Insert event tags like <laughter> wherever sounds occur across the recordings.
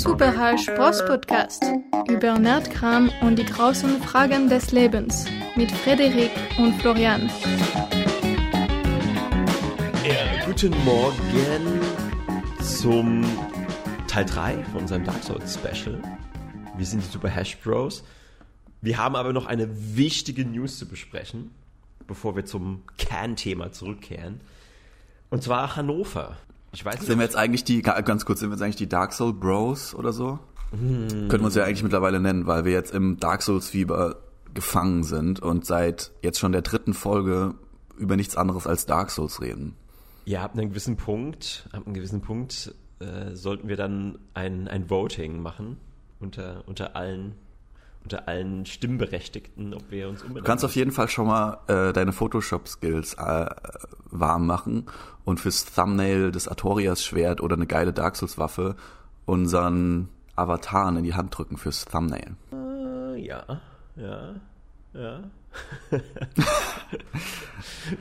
Super Spross Podcast über Nerdkram und die großen Fragen des Lebens mit Frederik und Florian. Ja, guten Morgen zum Teil 3 von unserem Dark Souls Special. Wir sind die Super Hash Bros. Wir haben aber noch eine wichtige News zu besprechen, bevor wir zum Kernthema zurückkehren. Und zwar Hannover. Ich weiß nicht, sind wir jetzt eigentlich die, ganz kurz, sind wir jetzt eigentlich die Dark Souls Bros oder so? Hm. Können wir uns ja eigentlich mittlerweile nennen, weil wir jetzt im Dark Souls Fieber gefangen sind und seit jetzt schon der dritten Folge über nichts anderes als Dark Souls reden. Ja, ab einem gewissen Punkt, ab einem gewissen Punkt äh, sollten wir dann ein, ein Voting machen unter, unter allen unter allen Stimmberechtigten, ob wir uns umbenennen. Du kannst auf jeden Fall schon mal äh, deine Photoshop-Skills äh, warm machen und fürs Thumbnail des Artorias-Schwert oder eine geile Dark Souls-Waffe unseren Avataren in die Hand drücken fürs Thumbnail. Uh, ja, ja, ja. <laughs> das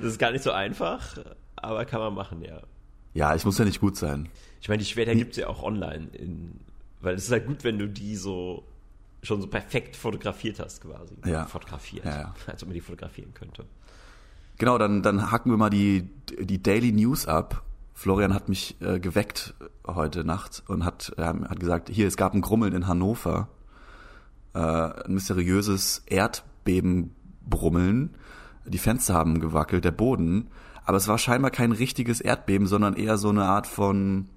ist gar nicht so einfach, aber kann man machen, ja. Ja, ich muss ja nicht gut sein. Ich meine, die Schwerter gibt es ja auch online, in, weil es ist halt gut, wenn du die so schon so perfekt fotografiert hast, quasi. Ja. Fotografiert. Ja, ja. Als ob man die fotografieren könnte. Genau, dann, dann hacken wir mal die, die Daily News ab. Florian hat mich äh, geweckt heute Nacht und hat, äh, hat gesagt, hier, es gab ein Grummeln in Hannover. Äh, ein mysteriöses Erdbebenbrummeln. Die Fenster haben gewackelt, der Boden. Aber es war scheinbar kein richtiges Erdbeben, sondern eher so eine Art von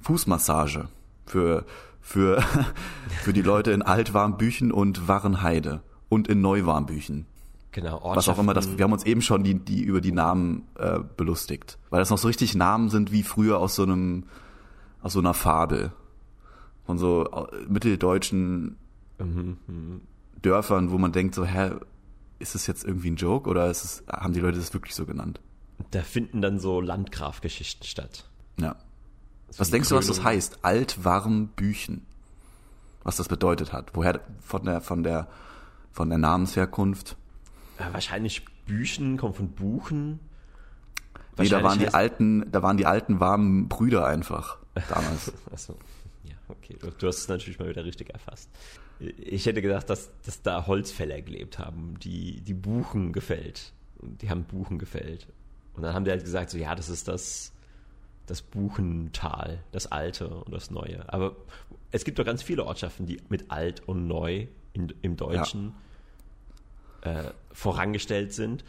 Fußmassage für für, <laughs> für die Leute in Altwarmbüchen und Warrenheide und in Neuwarmbüchen. Genau, Was auch immer das, wir haben uns eben schon die, die über die Namen äh, belustigt. Weil das noch so richtig Namen sind wie früher aus so einem, aus so einer Fabel. Von so äh, mitteldeutschen mhm, mh. Dörfern, wo man denkt so, hä, ist es jetzt irgendwie ein Joke oder ist es, haben die Leute das wirklich so genannt? Da finden dann so Landgrafgeschichten statt. Ja. Was denkst du, was das heißt? Alt, warm, Büchen. Was das bedeutet hat? Woher von der von der von der Namensherkunft? Ja, wahrscheinlich Büchen kommt von Buchen. Nee, da waren die alten, da waren die alten warmen Brüder einfach damals. <laughs> Achso. Ja, okay. Du, du hast es natürlich mal wieder richtig erfasst. Ich hätte gedacht, dass, dass da Holzfäller gelebt haben, die die Buchen gefällt. Die haben Buchen gefällt. Und dann haben die halt gesagt, so ja, das ist das das Buchental, das Alte und das Neue. Aber es gibt doch ganz viele Ortschaften, die mit alt und neu in, im Deutschen ja. äh, vorangestellt sind.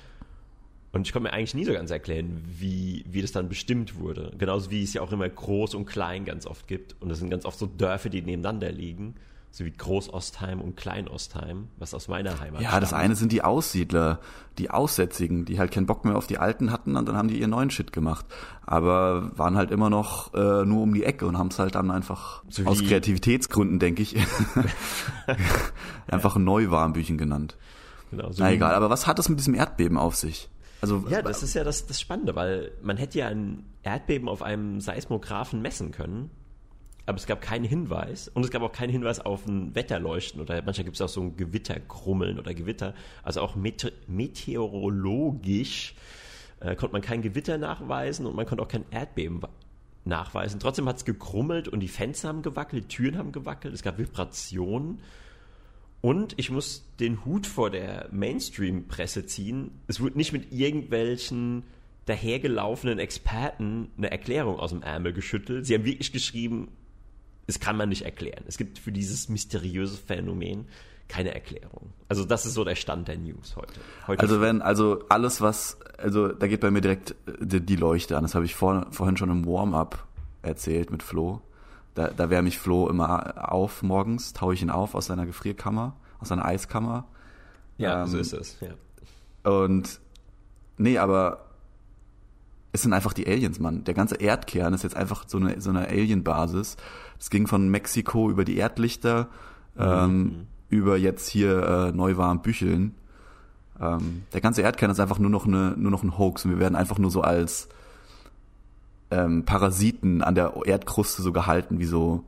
Und ich konnte mir eigentlich nie so ganz erklären, wie, wie das dann bestimmt wurde. Genauso wie es ja auch immer groß und klein ganz oft gibt. Und es sind ganz oft so Dörfer, die nebeneinander liegen so wie Großostheim und Kleinostheim, was aus meiner Heimat Ja, stammt. das eine sind die Aussiedler, die Aussätzigen, die halt keinen Bock mehr auf die Alten hatten und dann haben die ihren neuen Shit gemacht. Aber waren halt immer noch äh, nur um die Ecke und haben es halt dann einfach so aus Kreativitätsgründen, denke ich, <laughs> einfach. Neuwarmbüchen genannt. Genau, so Na egal, aber was hat das mit diesem Erdbeben auf sich? Also, ja, das ist ja das, das Spannende, weil man hätte ja ein Erdbeben auf einem Seismographen messen können aber es gab keinen Hinweis und es gab auch keinen Hinweis auf ein Wetterleuchten oder manchmal gibt es auch so ein Gewitterkrummeln oder Gewitter. Also auch mete meteorologisch äh, konnte man kein Gewitter nachweisen und man konnte auch kein Erdbeben nachweisen. Trotzdem hat es gekrummelt und die Fenster haben gewackelt, die Türen haben gewackelt, es gab Vibrationen. Und ich muss den Hut vor der Mainstream-Presse ziehen. Es wurde nicht mit irgendwelchen dahergelaufenen Experten eine Erklärung aus dem Ärmel geschüttelt. Sie haben wirklich geschrieben, es kann man nicht erklären. Es gibt für dieses mysteriöse Phänomen keine Erklärung. Also das ist so der Stand der News heute. heute also wenn, also alles was, also da geht bei mir direkt äh, die, die Leuchte an. Das habe ich vor, vorhin schon im Warm-up erzählt mit Flo. Da, da wärme ich Flo immer auf morgens, taue ich ihn auf aus seiner Gefrierkammer, aus seiner Eiskammer. Ja, ähm, so ist es, ja. Und nee, aber es sind einfach die Aliens, Mann. Der ganze Erdkern ist jetzt einfach so eine, so eine Alien-Basis. Es ging von Mexiko über die Erdlichter, mhm. ähm, über jetzt hier äh, Neuwarm Bücheln. Ähm, der ganze Erdkern ist einfach nur noch, eine, nur noch ein Hoax und wir werden einfach nur so als ähm, Parasiten an der Erdkruste so gehalten, wie so,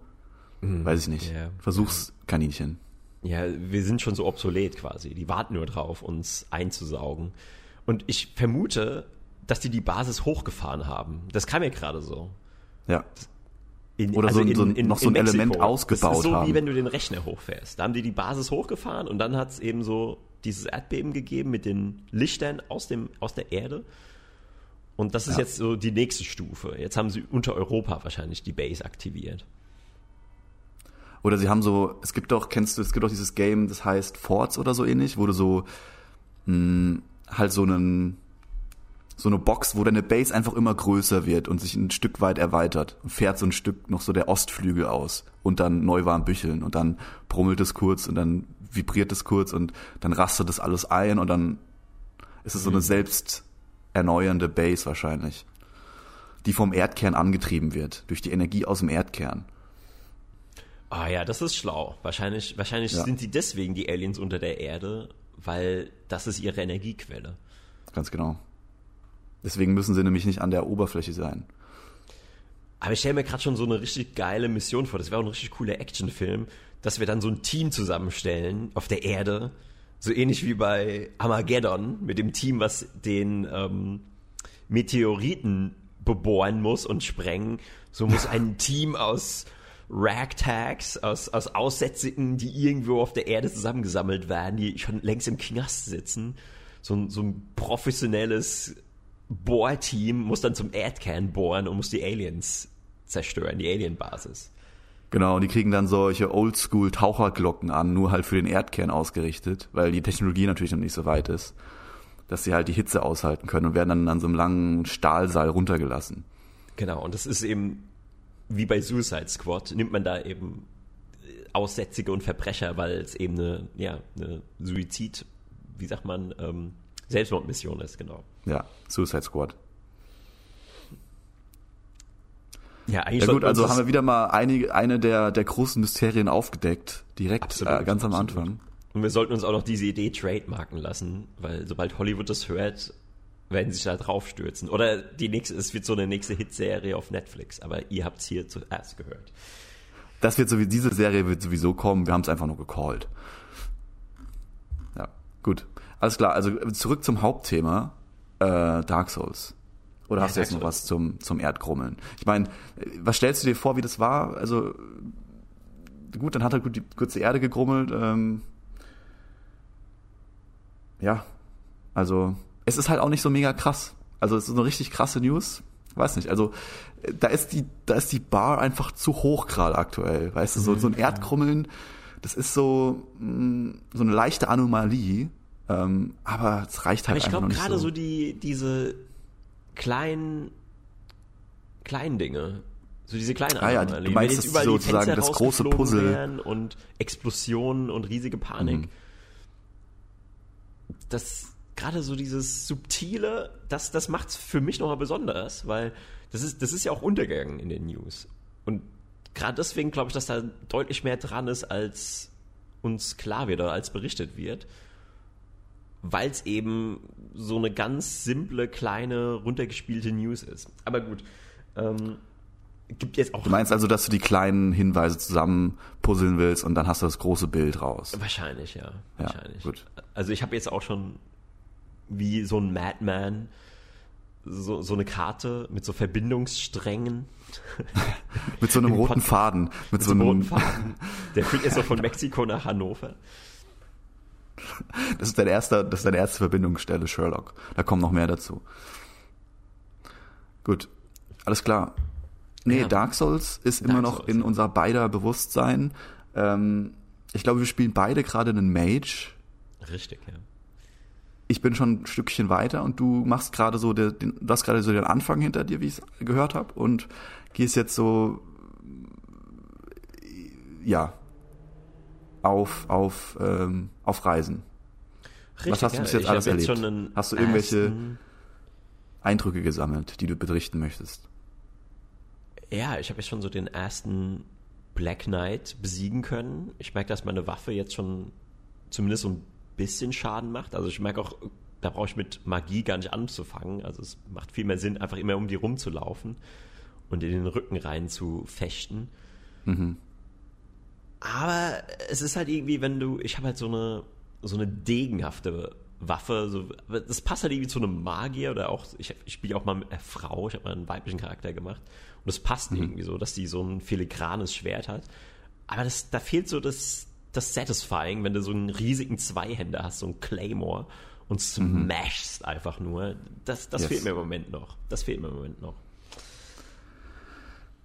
mhm. weiß ich nicht, yeah. Versuchskaninchen. Ja, wir sind schon so obsolet quasi. Die warten nur drauf, uns einzusaugen. Und ich vermute, dass die die Basis hochgefahren haben. Das kam mir gerade so. Ja. In, Oder so, also so in- in- noch so in ein Element Mexiko. ausgebaut Das ist so haben. wie wenn du den Rechner hochfährst. Da haben die die Basis hochgefahren und dann hat es eben so dieses Erdbeben gegeben mit den Lichtern aus, dem, aus der Erde. Und das ist Ja. jetzt so die nächste Stufe. Jetzt haben sie unter Europa wahrscheinlich die Base aktiviert. Oder sie haben so, es gibt doch, kennst du, es gibt doch dieses Game, das heißt Forts oder so ähnlich, wo du so mh, halt so einen so eine Box, wo deine Base einfach immer größer wird und sich ein Stück weit erweitert und fährt so ein Stück noch so der Ostflügel aus und dann neu warm bücheln und dann brummelt es kurz und dann vibriert es kurz und dann rastet das alles ein und dann ist es so eine selbst erneuernde Base wahrscheinlich, die vom Erdkern angetrieben wird, durch die Energie aus dem Erdkern. Ah ja, das ist schlau. Wahrscheinlich, wahrscheinlich Ja. sind sie deswegen die Aliens unter der Erde, weil das ist ihre Energiequelle. Ganz genau. Deswegen müssen sie nämlich nicht an der Oberfläche sein. Aber ich stelle mir gerade schon so eine richtig geile Mission vor. Das wäre auch ein richtig cooler Actionfilm, dass wir dann so ein Team zusammenstellen auf der Erde. So ähnlich wie bei Armageddon mit dem Team, was den ähm, Meteoriten bebohren muss und sprengen. So muss ein <laughs> Team aus Ragtags, aus, aus Aussätzigen, die irgendwo auf der Erde zusammengesammelt werden, die schon längst im Knast sitzen. So ein, so ein professionelles Bohrteam muss dann zum Erdkern bohren und muss die Aliens zerstören, die Alienbasis. Genau, und die kriegen dann solche Oldschool-Taucherglocken an, nur halt für den Erdkern ausgerichtet, weil die Technologie natürlich noch nicht so weit ist, dass sie halt die Hitze aushalten können und werden dann an so einem langen Stahlseil runtergelassen. Genau, und das ist eben wie bei Suicide Squad, nimmt man da eben äh, Aussätzige und Verbrecher, weil es eben eine, ja, eine Suizid, wie sagt man, ähm, Selbstmordmission ist, genau. Ja, Suicide Squad. Ja, eigentlich Ja gut, also haben wir wieder mal einige, eine der, der großen Mysterien aufgedeckt, direkt Absolut, äh, ganz am absolut. Anfang. Und wir sollten uns auch noch diese Idee trademarken lassen, weil sobald Hollywood das hört, werden sie sich da draufstürzen. Oder die nächste, es wird so eine nächste Hitserie auf Netflix, aber ihr habt es hier zuerst gehört. Das wird sowieso, diese Serie wird sowieso kommen, wir haben es einfach nur gecallt. Ja, gut. Alles klar, also zurück zum Hauptthema, äh, Dark Souls. Oder Ja, hast du jetzt noch was zum, zum Erdgrummeln? Ich meine, was stellst du dir vor, wie das war? Also, gut, dann hat er gut die kurze Erde gegrummelt. Ähm, ja, also, es ist halt auch nicht so mega krass. Also, es ist eine richtig krasse News. Weiß nicht, also, da ist die, da ist die Bar einfach zu hoch gerade aktuell. Weißt du, so, so ein Erdkrummeln, das ist so, mh, so eine leichte Anomalie. Ähm, aber es reicht halt Aber ich einfach glaube noch nicht gerade so. so die, diese kleinen, kleinen Dinge, so diese kleinen Ah ja, du meinst, dass überall sozusagen das große Puzzle- und Explosionen und riesige Panik. Mhm. Das, gerade so dieses Subtile, das, das macht's für mich nochmal besonders, weil das ist, das ist ja auch untergegangen in den News. Und gerade deswegen glaube ich, dass da deutlich mehr dran ist, als uns klar wird oder als berichtet wird weil es eben so eine ganz simple, kleine, runtergespielte News ist. Aber gut, ähm, gibt jetzt auch Du meinst also, dass du die kleinen Hinweise zusammen puzzeln willst und dann hast du das große Bild raus. wahrscheinlich, ja, Ja, wahrscheinlich. gut. Also ich habe jetzt auch schon wie so ein Madman so, so eine Karte mit so Verbindungssträngen. <laughs> Mit so einem roten Faden. Mit so so roten einem, Faden. Der führt jetzt so von <laughs> Mexiko nach Hannover. Das ist dein erster, das ist deine erste Verbindungsstelle, Sherlock. Da kommen noch mehr dazu. Gut. Alles klar. Nee, Ja. Dark Souls ist Dark immer noch Souls, in unser beider Bewusstsein. Ähm, ich glaube, wir spielen beide gerade einen Mage. Richtig, ja. Ich bin schon ein Stückchen weiter und du machst gerade so den, den du hast gerade so den Anfang hinter dir, wie ich es gehört habe, und gehst jetzt so ja auf auf ähm, auf Reisen. Richtig, hast du bis jetzt alles jetzt erlebt? Schon einen Hast du irgendwelche- Eindrücke gesammelt, die du berichten möchtest. Ja, ich habe jetzt schon so den ersten Black Knight besiegen können. Ich merke, dass meine Waffe jetzt schon zumindest so ein bisschen Schaden macht. Also ich merke auch, da brauche ich mit Magie gar nicht anzufangen. Also es macht viel mehr Sinn, einfach immer um die rumzulaufen und in den Rücken rein zu fechten. Aber es ist halt irgendwie, wenn du, ich habe halt so eine so eine degenhafte Waffe. So, das passt halt irgendwie zu einem Magier oder auch, ich, ich spiele auch mal mit einer Frau, ich habe mal einen weiblichen Charakter gemacht. Und das passt mhm. irgendwie so, dass die so ein filigranes Schwert hat. Aber das, da fehlt so das, das Satisfying, wenn du so einen riesigen Zweihänder hast, so einen Claymore und smashst mhm. einfach nur. Das, das yes. fehlt mir im Moment noch. Das fehlt mir im Moment noch.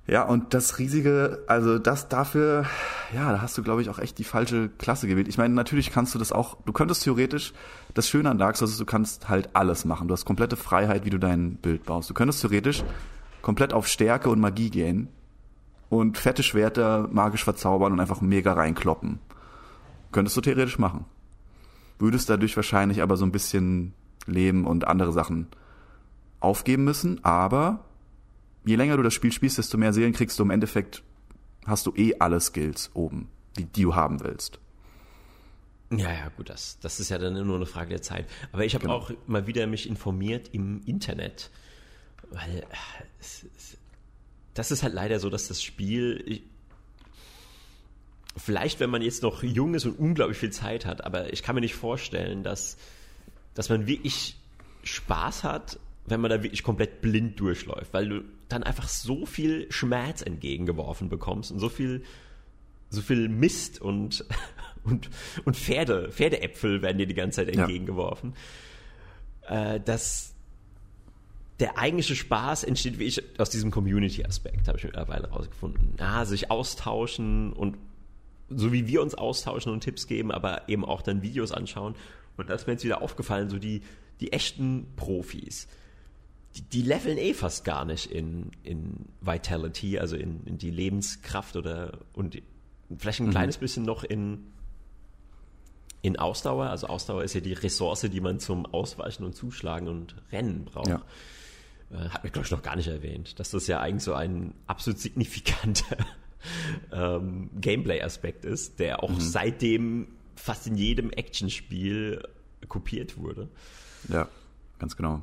Ja, und das riesige, also das dafür, ja, da hast du, glaube ich, auch echt die falsche Klasse gewählt. Ich meine, natürlich kannst du das auch, du könntest theoretisch, das Schöne an Dark Souls ist, du kannst halt alles machen. Du hast komplette Freiheit, wie du dein Bild baust. Du könntest theoretisch komplett auf Stärke und Magie gehen und fette Schwerter magisch verzaubern und einfach mega reinkloppen. Könntest du theoretisch machen. Würdest dadurch wahrscheinlich aber so ein bisschen Leben und andere Sachen aufgeben müssen, aber je länger du das Spiel spielst, desto mehr Seelen kriegst du. Im Endeffekt hast du eh alle Skills oben, die, die du haben willst. Ja, ja, gut, das, das ist ja dann nur eine Frage der Zeit. Aber ich habe genau. auch mal wieder mich informiert im Internet, weil es, es, das ist halt leider so, dass das Spiel, ich, vielleicht wenn man jetzt noch jung ist und unglaublich viel Zeit hat, aber ich kann mir nicht vorstellen, dass, dass man wirklich Spaß hat wenn man da wirklich komplett blind durchläuft, weil du dann einfach so viel Schmerz entgegengeworfen bekommst und so viel, so viel Mist und, <laughs> und, und Pferde, Pferdeäpfel werden dir die ganze Zeit entgegengeworfen, ja. äh, dass der eigentliche Spaß entsteht wie ich aus diesem Community-Aspekt, habe ich mittlerweile rausgefunden. Ja, sich austauschen und so wie wir uns austauschen und Tipps geben, aber eben auch dann Videos anschauen. Und da ist mir jetzt wieder aufgefallen, so die, die echten Profis die, die leveln eh fast gar nicht in, in Vitality, also in, in die Lebenskraft oder und vielleicht ein mhm. kleines bisschen noch in, in Ausdauer. Also Ausdauer ist ja die Ressource, die man zum Ausweichen und Zuschlagen und Rennen braucht. Ja. Äh, hat mir, glaube ich, noch gar nicht erwähnt, dass das ja eigentlich so ein absolut signifikanter <laughs> ähm, Gameplay-Aspekt ist, der auch mhm. seitdem fast in jedem Actionspiel kopiert wurde. Ja, ganz genau.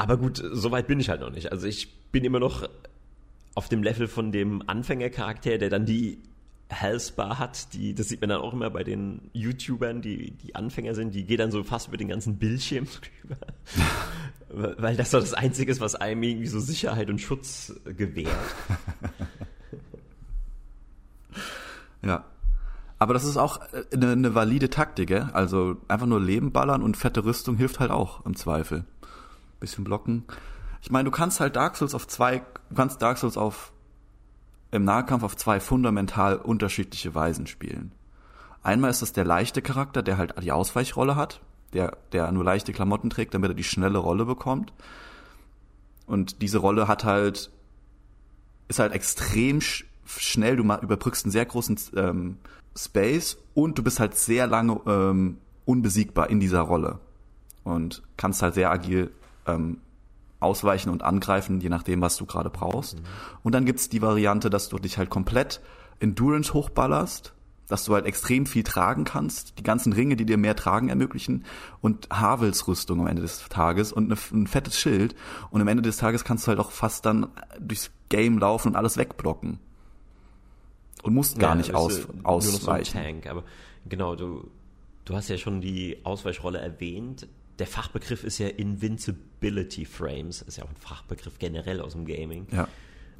Aber gut, so weit bin ich halt noch nicht. Also ich bin immer noch auf dem Level von dem Anfängercharakter, der dann die Healthbar hat, die, das sieht man dann auch immer bei den YouTubern, die, die Anfänger sind, die geht dann so fast über den ganzen Bildschirm <laughs> drüber. Weil das doch das Einzige ist, was einem irgendwie so Sicherheit und Schutz gewährt. <laughs> ja. Aber das ist auch eine, eine valide Taktik? Also einfach nur Leben ballern und fette Rüstung hilft halt auch im Zweifel bisschen blocken. Ich meine, du kannst halt Dark Souls auf zwei, du kannst Dark Souls auf im Nahkampf auf zwei fundamental unterschiedliche Weisen spielen. Einmal ist das der leichte Charakter, der halt die Ausweichrolle hat, der, der nur leichte Klamotten trägt, damit er die schnelle Rolle bekommt. Und diese Rolle hat halt, ist halt extrem sch schnell, du überbrückst einen sehr großen ähm, Space und du bist halt sehr lange ähm, unbesiegbar in dieser Rolle. Und kannst halt sehr agil ähm, ausweichen und angreifen, je nachdem, was du gerade brauchst. Mhm. Und dann gibt's die Variante, dass du dich halt komplett Endurance hochballerst, dass du halt extrem viel tragen kannst, die ganzen Ringe, die dir mehr Tragen ermöglichen und Havels Rüstung am Ende des Tages und eine, ein fettes Schild und am Ende des Tages kannst du halt auch fast dann durchs Game laufen und alles wegblocken. Und musst gar ja, nicht aus, ausweichen. So Tank, aber genau, du, du hast ja schon die Ausweichrolle erwähnt der Fachbegriff ist ja Invincibility Frames, ist ja auch ein Fachbegriff generell aus dem Gaming. Ja.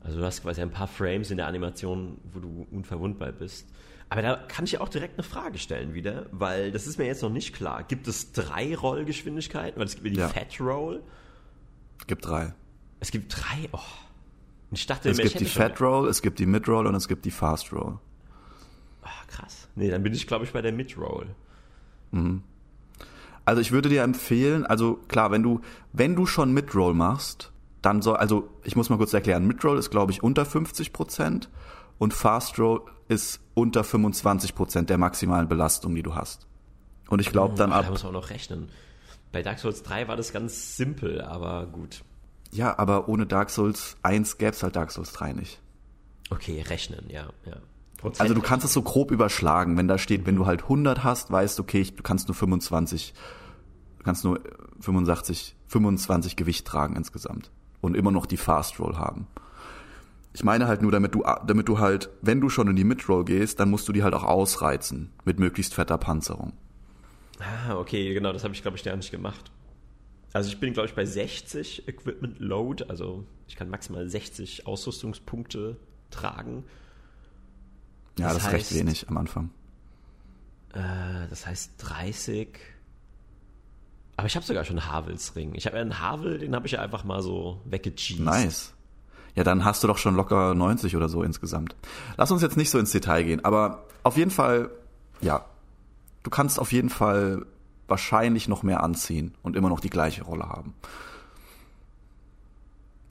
Also du hast quasi ein paar Frames in der Animation, wo du unverwundbar bist. Aber da kann ich ja auch direkt eine Frage stellen wieder, weil das ist mir jetzt noch nicht klar. Gibt es drei Rollgeschwindigkeiten? Weil es gibt ja die ja. Fat Roll. Es gibt drei. Es gibt drei? Oh. Ich dachte, es gibt die Fat Roll, es gibt die Mid Roll und es gibt die Fast Roll. Ach, krass. Nee, dann bin ich, glaube ich, bei der Mid Roll. Mhm. Also ich würde dir empfehlen, also klar, wenn du, wenn du schon Midroll machst, dann soll, also ich muss mal kurz erklären, Midroll ist glaube ich unter 50 Prozent und Fast Roll ist unter 25 Prozent der maximalen Belastung, die du hast. Und ich glaube dann ab. Da muss man auch noch rechnen. Bei Dark Souls 3 war das ganz simpel, aber gut. Ja, aber ohne Dark Souls 1 gäbe es halt Dark Souls 3 nicht. Okay, rechnen, ja, ja. Prozent also du kannst es so grob überschlagen. Wenn da steht, wenn du halt 100 hast, weißt du, okay, du kannst nur 25, du kannst nur 85, 25 Gewicht tragen insgesamt und immer noch die Fast Roll haben. Ich meine halt nur, damit du, damit du halt, wenn du schon in die Mid Roll gehst, dann musst du die halt auch ausreizen mit möglichst fetter Panzerung. Ah, okay, genau, das habe ich, glaube ich, gar nicht gemacht. Also ich bin, glaube ich, bei 60 Equipment Load, also ich kann maximal 60 Ausrüstungspunkte tragen. Ja, das, das ist heißt, recht wenig am Anfang. Äh, das heißt 30. Aber ich habe sogar schon Havels Ring. Ich habe ja einen Havel, den habe ich ja einfach mal so weggecheased. Nice. Ja, dann hast du doch schon locker 90 oder so insgesamt. Lass uns jetzt nicht so ins Detail gehen, aber auf jeden Fall, ja, du kannst auf jeden Fall wahrscheinlich noch mehr anziehen und immer noch die gleiche Rolle haben.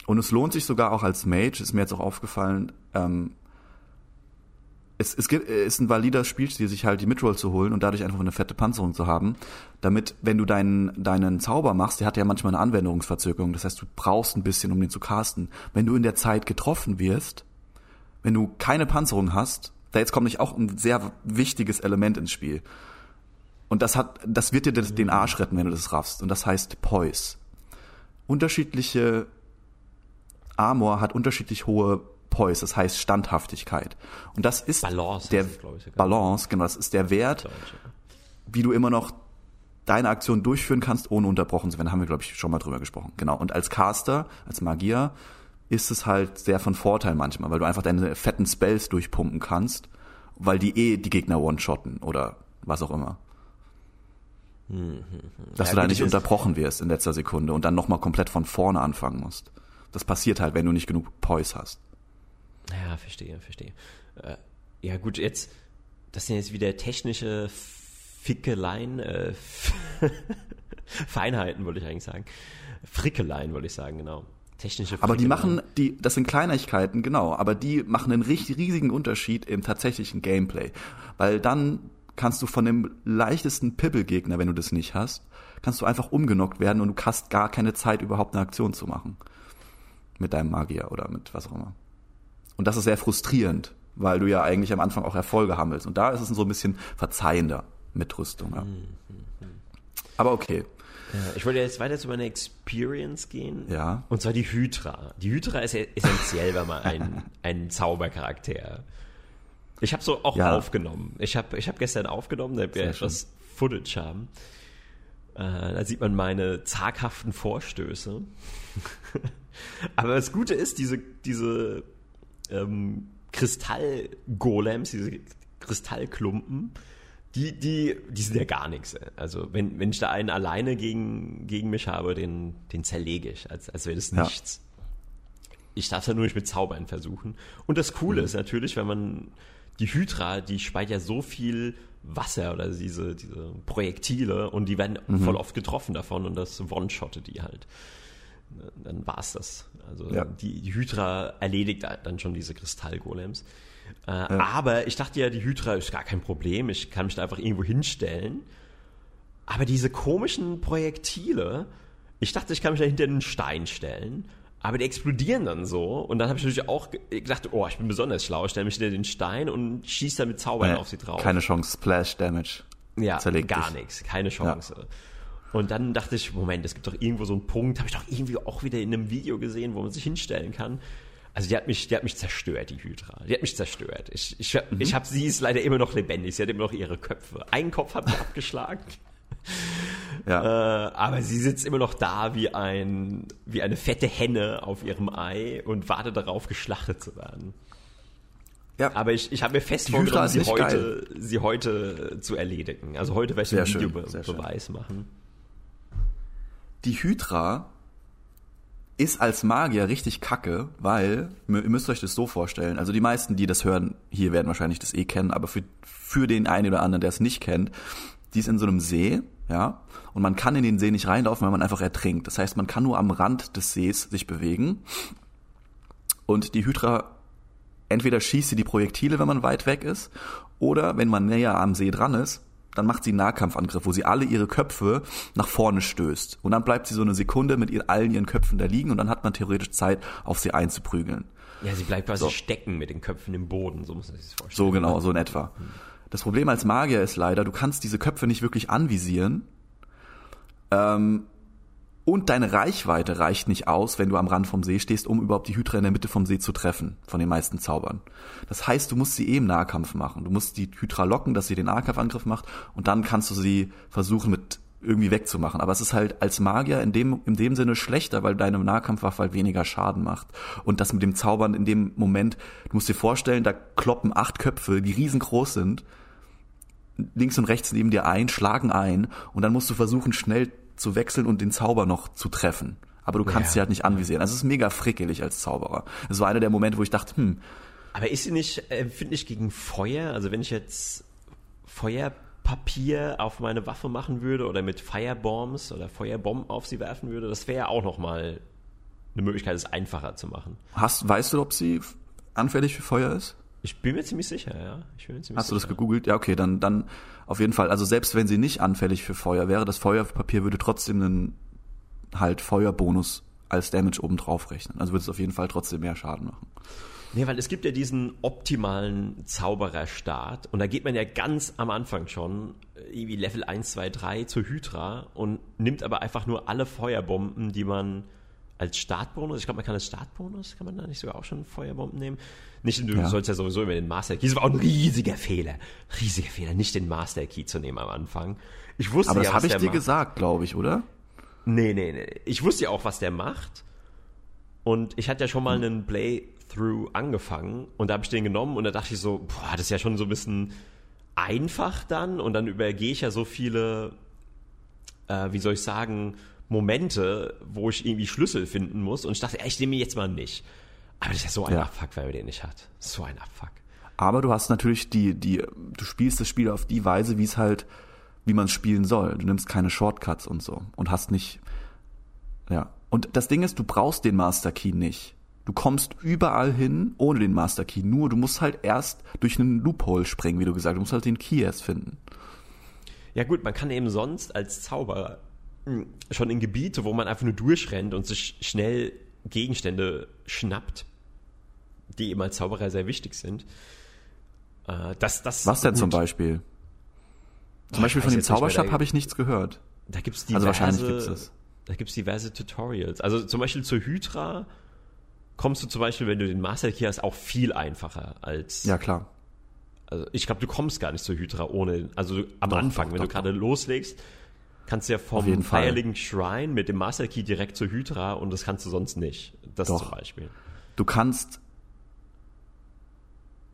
Und es lohnt sich sogar auch als Mage, ist mir jetzt auch aufgefallen, ähm, es, es gibt, ist ein valider Spielstil, sich halt die Midroll zu holen und dadurch einfach eine fette Panzerung zu haben, damit, wenn du deinen, deinen Zauber machst, der hat ja manchmal eine Anwendungsverzögerung, das heißt, du brauchst ein bisschen, um den zu casten. Wenn du in der Zeit getroffen wirst, wenn du keine Panzerung hast, da jetzt kommt nicht auch ein sehr wichtiges Element ins Spiel. Und das hat, das wird dir den Arsch retten, wenn du das raffst. Und das heißt Poise. Unterschiedliche Armor hat unterschiedlich hohe Poise, das heißt Standhaftigkeit. Und das ist Balance, der ist, ich, Balance, genau, das ist der Wert, wie du immer noch deine Aktion durchführen kannst, ohne unterbrochen zu werden. Da haben wir, glaube ich, schon mal drüber gesprochen. Genau. Und als Caster, als Magier, ist es halt sehr von Vorteil manchmal, weil du einfach deine fetten Spells durchpumpen kannst, weil die eh die Gegner one-shotten oder was auch immer. Hm, hm, hm. Dass ja, du da nicht unterbrochen wirst in letzter Sekunde und dann nochmal komplett von vorne anfangen musst. Das passiert halt, wenn du nicht genug Poise hast. Ja, verstehe, verstehe. Äh, ja, gut, jetzt, das sind jetzt wieder technische Fickeleien, äh, <laughs> Feinheiten, wollte ich eigentlich sagen. Frickeleien, wollte ich sagen, genau. Technische Aber die machen, die, das sind Kleinigkeiten, genau, aber die machen einen richtig riesigen Unterschied im tatsächlichen Gameplay. Weil dann kannst du von dem leichtesten Pippelgegner, wenn du das nicht hast, kannst du einfach umgenockt werden und du hast gar keine Zeit, überhaupt eine Aktion zu machen. Mit deinem Magier oder mit was auch immer. Und das ist sehr frustrierend, weil du ja eigentlich am Anfang auch Erfolge hammelst. Und da ist es so ein bisschen verzeihender mit Rüstung. Ja. Mhm. Aber okay. ich wollte jetzt weiter zu meiner Experience gehen. Ja. Und zwar die Hydra. Die Hydra ist ja essentiell, wenn man ein, <laughs> ein Zaubercharakter. Ich habe so auch ja. aufgenommen. Ich habe ich hab gestern aufgenommen, da wir etwas Footage haben. Äh, da sieht man meine zaghaften Vorstöße. <laughs> Aber das Gute ist, diese, diese ähm, Kristallgolems, diese Kristallklumpen, die, die, die sind ja gar nichts. Also wenn, wenn ich da einen alleine gegen, gegen mich habe, den, den zerlege ich, als, als wäre das nichts. Ja. Ich darf es ja nur nicht mit Zaubern versuchen. Und das Coole mhm. ist natürlich, wenn man die Hydra, die speit ja so viel Wasser oder diese, diese Projektile und die werden mhm. voll oft getroffen davon und das one-shottet die halt dann war es das. Also ja. die, die, Hydra erledigt dann schon diese Kristallgolems. Äh, ja. Aber ich dachte ja, die Hydra ist gar kein Problem. Ich kann mich da einfach irgendwo hinstellen. Aber diese komischen Projektile, ich dachte, ich kann mich da hinter einen Stein stellen. Aber die explodieren dann so. Und dann habe ich natürlich auch gedacht, oh, ich bin besonders schlau. Ich stelle mich hinter den Stein und schieße dann mit Zaubern ja, auf sie drauf. Keine Chance, Splash Damage. Ja, Zerlegt gar nichts. Keine Chance. Ja. Und dann dachte ich, Moment, es gibt doch irgendwo so einen Punkt, habe ich doch irgendwie auch wieder in einem Video gesehen, wo man sich hinstellen kann. Also die hat mich, die hat mich zerstört, die Hydra. Die hat mich zerstört. Ich, ich, mhm. ich habe sie ist leider immer noch lebendig. Sie hat immer noch ihre Köpfe. Einen Kopf hat sie <laughs> abgeschlagen. Ja. Äh, aber sie sitzt immer noch da wie ein, wie eine fette Henne auf ihrem Ei und wartet darauf, geschlachtet zu werden. Ja. Aber ich, ich habe mir fest vorgenommen, sie heute, sie heute zu erledigen. Also heute werde ich einen Videobeweis machen die Hydra ist als Magier richtig kacke, weil, ihr müsst euch das so vorstellen, also die meisten, die das hören, hier werden wahrscheinlich das eh kennen, aber für, für den einen oder anderen, der es nicht kennt, die ist in so einem See, ja, und man kann in den See nicht reinlaufen, weil man einfach ertrinkt. Das heißt, man kann nur am Rand des Sees sich bewegen. Und die Hydra, entweder schießt sie die Projektile, wenn man weit weg ist, oder wenn man näher am See dran ist, dann macht sie einen Nahkampfangriff, wo sie alle ihre Köpfe nach vorne stößt. Und dann bleibt sie so eine Sekunde mit ihr, allen ihren Köpfen da liegen und dann hat man theoretisch Zeit, auf sie einzuprügeln. Ja, sie bleibt quasi so. stecken mit den Köpfen im Boden, so muss man sich das vorstellen. So genau, so in etwa. Das Problem als Magier ist leider, du kannst diese Köpfe nicht wirklich anvisieren. Ähm, Und deine Reichweite reicht nicht aus, wenn du am Rand vom See stehst, um überhaupt die Hydra in der Mitte vom See zu treffen, von den meisten Zaubern. Das heißt, du musst sie eh Nahkampf machen. Du musst die Hydra locken, dass sie den Nahkampfangriff macht und dann kannst du sie versuchen mit irgendwie wegzumachen. Aber es ist halt als Magier in dem, in dem Sinne schlechter, weil deine Nahkampfwaffe halt weniger Schaden macht. Und das mit dem Zaubern in dem Moment, du musst dir vorstellen, da kloppen acht Köpfe, die riesengroß sind, links und rechts neben dir ein, schlagen ein und dann musst du versuchen, schnell zu wechseln und den Zauber noch zu treffen. Aber du kannst ja. sie halt nicht anvisieren. Also es ist mega frickelig als Zauberer. Das war einer der Momente, wo ich dachte, hm. Aber ist sie nicht empfindlich gegen Feuer? Also wenn ich jetzt Feuerpapier auf meine Waffe machen würde oder mit Firebombs oder Feuerbomben auf sie werfen würde, das wäre ja auch nochmal eine Möglichkeit, es einfacher zu machen. Hast, weißt du, ob sie anfällig für Feuer ist? Ich bin mir ziemlich sicher, ja. Ziemlich Hast sicher. du das gegoogelt? Ja, okay, dann, dann auf jeden Fall. Also selbst wenn sie nicht anfällig für Feuer wäre, das Feuerpapier würde trotzdem einen halt Feuerbonus als Damage obendrauf rechnen. Also würde es auf jeden Fall trotzdem mehr Schaden machen. Nee, weil es gibt ja diesen optimalen Zaubererstart und da geht man ja ganz am Anfang schon, irgendwie Level 1, 2, 3 zur Hydra und nimmt aber einfach nur alle Feuerbomben, die man als Startbonus, ich glaube, man kann als Startbonus, kann man da nicht sogar auch schon Feuerbomben nehmen? Nicht, du ja. sollst ja sowieso immer den Master Key, das war auch ein riesiger Fehler, riesiger Fehler, nicht den Master Key zu nehmen am Anfang. Ich wusste Aber ja, das habe ich dir macht. gesagt, glaube ich, oder? Nee, nee, nee. Ich wusste ja auch, was der macht. Und ich hatte ja schon mal hm. einen Playthrough angefangen und da habe ich den genommen und da dachte ich so, boah, das ist ja schon so ein bisschen einfach dann und dann übergehe ich ja so viele, äh, wie soll ich sagen, Momente, wo ich irgendwie Schlüssel finden muss und ich dachte, ey, ich nehme ihn jetzt mal nicht. Aber das ist ja so ein ja. Abfuck, wenn man den nicht hat. So ein Abfuck. Aber du hast natürlich die, die, du spielst das Spiel auf die Weise, wie es halt, wie man es spielen soll. Du nimmst keine Shortcuts und so und hast nicht, ja. Und das Ding ist, du brauchst den Master Key nicht. Du kommst überall hin ohne den Master Key. Nur du musst halt erst durch einen Loophole springen, wie du gesagt hast. Du musst halt den Key erst finden. Ja gut, man kann eben sonst als Zauberer schon in Gebiete, wo man einfach nur durchrennt und sich schnell Gegenstände schnappt, die eben als Zauberer sehr wichtig sind. Äh, das, das Was denn gut. zum Beispiel? Zum oh, Beispiel von dem Zauberstab habe ich nichts gehört. Da gibt's diverse, also wahrscheinlich gibt's das. Da gibt's diverse Tutorials. Also zum Beispiel zur Hydra kommst du zum Beispiel, wenn du den Master Key hast, auch viel einfacher als. Ja, klar. Also ich glaube, du kommst gar nicht zur Hydra ohne, also am doch, Anfang, doch, wenn doch, du gerade loslegst, kannst du ja vom Feierlichen Shrine mit dem Master Key direkt zur Hydra und das kannst du sonst nicht. Das Doch. zum Beispiel. Du kannst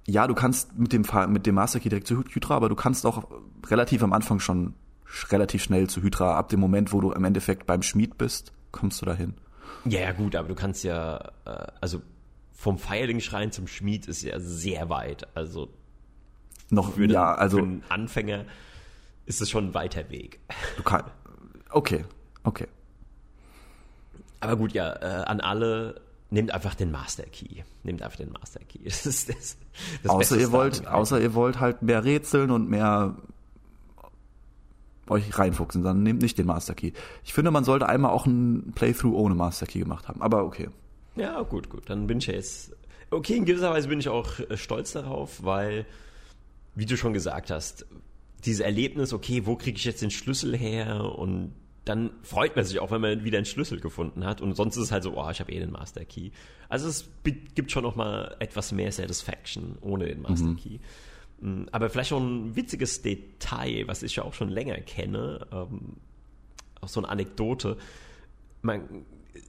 ja, du kannst mit dem, mit dem Master Key direkt zu Hydra, aber du kannst auch relativ am Anfang schon relativ schnell zu Hydra. Ab dem Moment, wo du im Endeffekt beim Schmied bist, kommst du dahin. Ja, ja, gut, aber du kannst ja, äh, also vom Feierling-Schrein zum Schmied ist ja sehr weit. Also noch für, ja, den, also für einen Anfänger ist es schon ein weiter Weg. Du kannst. Okay, okay. Aber gut, ja, äh, an alle, nehmt einfach den Master Key. Nehmt einfach den Master Key. <laughs> Das ist das, das außer ihr wollt, außer ihr wollt halt mehr rätseln und mehr euch reinfuchsen, dann nehmt nicht den Master Key. Ich finde, man sollte einmal auch ein Playthrough ohne Master Key gemacht haben, aber okay. Ja, gut, gut. Dann bin ich ja jetzt. Okay, in gewisser Weise bin ich auch äh, stolz darauf, weil, wie du schon gesagt hast, dieses Erlebnis, okay, wo kriege ich jetzt den Schlüssel her? Und dann freut man sich auch, wenn man wieder einen Schlüssel gefunden hat. Und sonst ist es halt so, oh, ich habe eh den Master Key. Also es gibt schon noch mal etwas mehr Satisfaction ohne den Master mhm. Key. Mm, aber vielleicht auch ein witziges Detail, was ich ja auch schon länger kenne, ähm, auch so eine Anekdote. Man,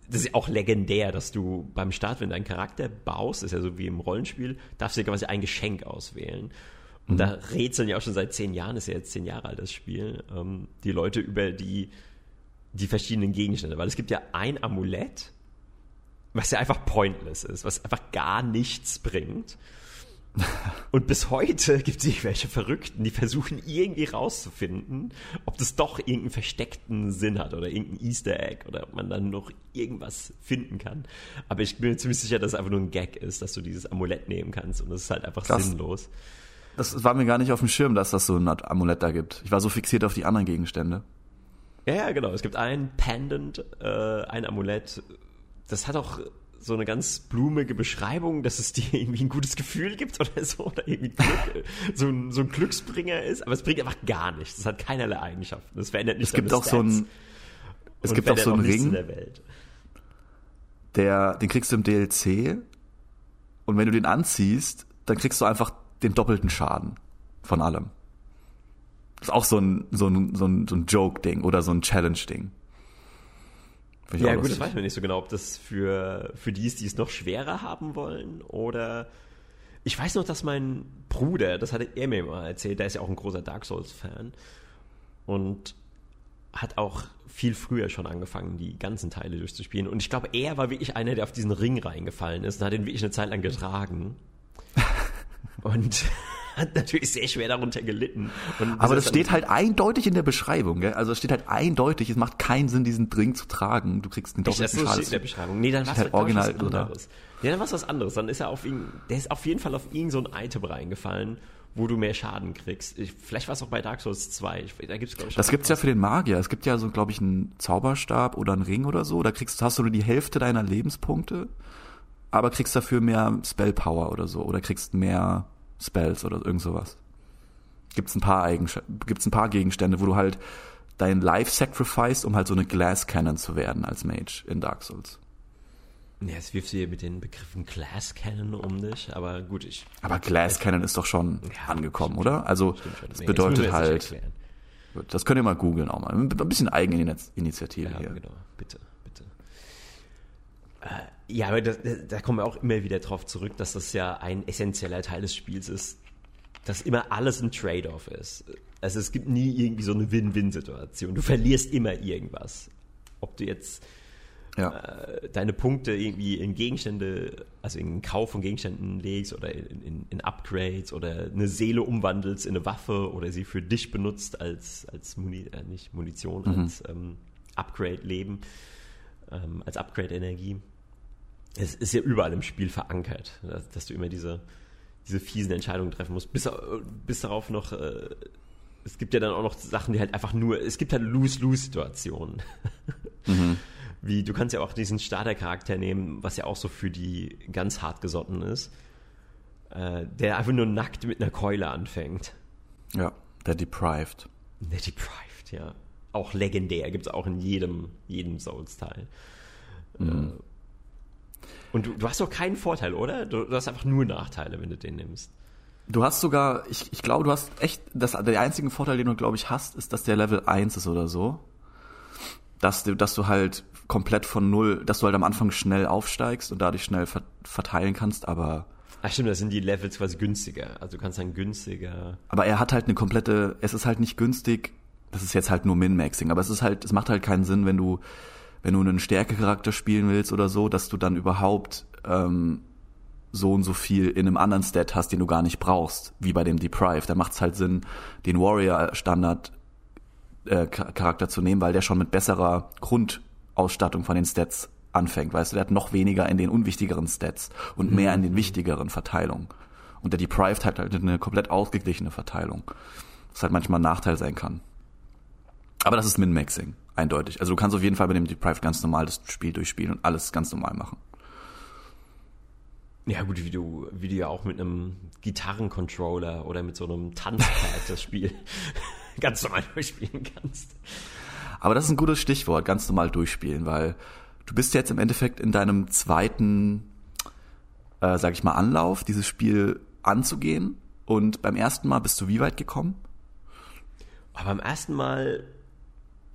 das ist ja auch legendär, dass du beim Start, wenn du einen Charakter baust, ist ja so wie im Rollenspiel, darfst du dir quasi ein Geschenk auswählen. Und mhm. da rätseln ja auch schon seit zehn Jahren, ist ja jetzt zehn Jahre alt das Spiel, ähm, die Leute über die, die verschiedenen Gegenstände. Weil es gibt ja ein Amulett, was ja einfach pointless ist, was einfach gar nichts bringt. <laughs> Und bis heute gibt es irgendwelche Verrückten, die versuchen irgendwie rauszufinden, ob das doch irgendeinen versteckten Sinn hat oder irgendein Easter Egg oder ob man dann noch irgendwas finden kann. Aber ich bin mir ziemlich sicher, dass es einfach nur ein Gag ist, dass du dieses Amulett nehmen kannst und es ist halt einfach Krass. sinnlos. Das war mir gar nicht auf dem Schirm, dass das so ein Amulett da gibt. Ich war so fixiert auf die anderen Gegenstände. Ja, ja genau. Es gibt ein Pendant, äh, ein Amulett. Das hat auch so eine ganz blumige Beschreibung, dass es <laughs> dir irgendwie ein gutes Gefühl gibt oder so, oder irgendwie Glück, so, ein, so ein Glücksbringer ist, aber es bringt einfach gar nichts. Es hat keinerlei Eigenschaften. Es verändert nicht Es gibt auch Stats. so ein, Es gibt auch so einen nichts in Ring, der der, den kriegst du im DLC. Und wenn du den anziehst, dann kriegst du einfach den doppelten Schaden von allem. Das ist auch so ein, so ein, so ein, so ein Joke-Ding oder so ein Challenge-Ding. Ich Ja, gut, das weiß man nicht so genau, ob das für, für die ist, die es noch schwerer haben wollen oder. Ich weiß noch, dass mein Bruder, das hatte er mir mal erzählt, der ist ja auch ein großer Dark Souls-Fan und hat auch viel früher schon angefangen, die ganzen Teile durchzuspielen. Und ich glaube, er war wirklich einer, der auf diesen Ring reingefallen ist und hat ihn wirklich eine Zeit lang getragen. <laughs> und <laughs> hat natürlich sehr schwer darunter gelitten. Und Aber er das steht halt eindeutig in der Beschreibung, gell? Also es steht halt eindeutig, es macht keinen Sinn, diesen Drink zu tragen. Du kriegst einen Echt, das doppelten so steht in der. Beschreibung. Nee, dann war es halt original was anderes. Ja, dann war es was anderes. Dann ist er auf ihn, der ist auf jeden Fall auf ihn so ein Item reingefallen, wo du mehr Schaden kriegst. Ich, vielleicht war es auch bei Dark Souls 2. Ich, da gibt's glaube ich Das schon gibt's ja für den Magier. Es gibt ja so, glaube ich, einen Zauberstab oder einen Ring oder so. Da kriegst, hast du nur die Hälfte deiner Lebenspunkte, aber kriegst dafür mehr Spellpower oder so. Oder kriegst mehr Spells oder irgend sowas. Gibt's ein paar Eigensch gibt's ein paar Gegenstände, wo du halt dein Life sacrifice, um halt so eine Glass Cannon zu werden als Mage in Dark Souls. Ja, jetzt wirfst du hier mit den Begriffen Glass Cannon um dich, aber gut, ich. Aber Glass Cannon ist doch schon Ja, angekommen, stimmt oder? Also das Nee, bedeutet halt, erklären. das könnt ihr mal googeln auch mal. Ein bisschen Eigeninitiative Ja, hier. genau. Bitte, bitte. Äh, ja, aber das, da kommen wir auch immer wieder drauf zurück, dass das ja ein essentieller Teil des Spiels ist, dass immer alles ein Trade-off ist. Also es gibt nie irgendwie so eine Win-Win-Situation. Du verlierst immer irgendwas. Ob du jetzt Ja. äh, deine Punkte irgendwie in Gegenstände, also in den Kauf von Gegenständen legst oder in, in, in Upgrades oder eine Seele umwandelst in eine Waffe oder sie für dich benutzt als, als Muni äh, nicht Munition, als ähm, Upgrade-Leben, ähm, als Upgrade-Energie. Es ist ja überall im Spiel verankert, dass, dass du immer diese, diese fiesen Entscheidungen treffen musst. Bis, bis darauf noch, äh, es gibt ja dann auch noch Sachen, die halt einfach nur, es gibt halt Lose-Lose-Situationen. <laughs> Wie, du kannst ja auch diesen Startercharakter nehmen, was ja auch so für die ganz hartgesotten ist, äh, der einfach nur nackt mit einer Keule anfängt. Ja, der Deprived. Der Deprived, ja. Auch legendär, gibt es auch in jedem, jedem Souls-Teil. Äh, und du, du hast doch keinen Vorteil, oder? Du, du hast einfach nur Nachteile, wenn du den nimmst. Du hast sogar, ich, ich glaube, du hast echt, das, der einzige Vorteil, den du, glaube ich, hast, ist, dass der Level 1 ist oder so. Dass du, dass du halt komplett von null, dass du halt am Anfang schnell aufsteigst und dadurch schnell ver verteilen kannst, aber, Ach stimmt, da sind die Levels quasi günstiger. Also du kannst dann günstiger. aber er hat halt eine komplette, es ist halt nicht günstig, das ist jetzt halt nur Min-Maxing, aber es ist halt, es macht halt keinen Sinn, wenn du, wenn du einen Stärkecharakter spielen willst oder so, dass du dann überhaupt, ähm, so und so viel in einem anderen Stat hast, den du gar nicht brauchst, wie bei dem Deprive. Da macht es halt Sinn, den Warrior-Standard äh, Cha- Charakter zu nehmen, weil der schon mit besserer Grundausstattung von den Stats anfängt. Weißt du, der hat noch weniger in den unwichtigeren Stats und mehr in den wichtigeren Verteilungen. Und der Deprived hat halt eine komplett ausgeglichene Verteilung. Was halt manchmal ein Nachteil sein kann. Aber das ist Min-Maxing, eindeutig. Also du kannst auf jeden Fall bei dem Deprived ganz normal das Spiel durchspielen und alles ganz normal machen. Ja gut, wie du, wie du ja auch mit einem Gitarrencontroller oder mit so einem Tanzpad das Spiel <laughs> ganz normal durchspielen kannst. Aber das ist ein gutes Stichwort, ganz normal durchspielen, weil du bist jetzt im Endeffekt in deinem zweiten, äh, sag ich mal, Anlauf, dieses Spiel anzugehen. Und beim ersten Mal bist du wie weit gekommen? Aber beim ersten Mal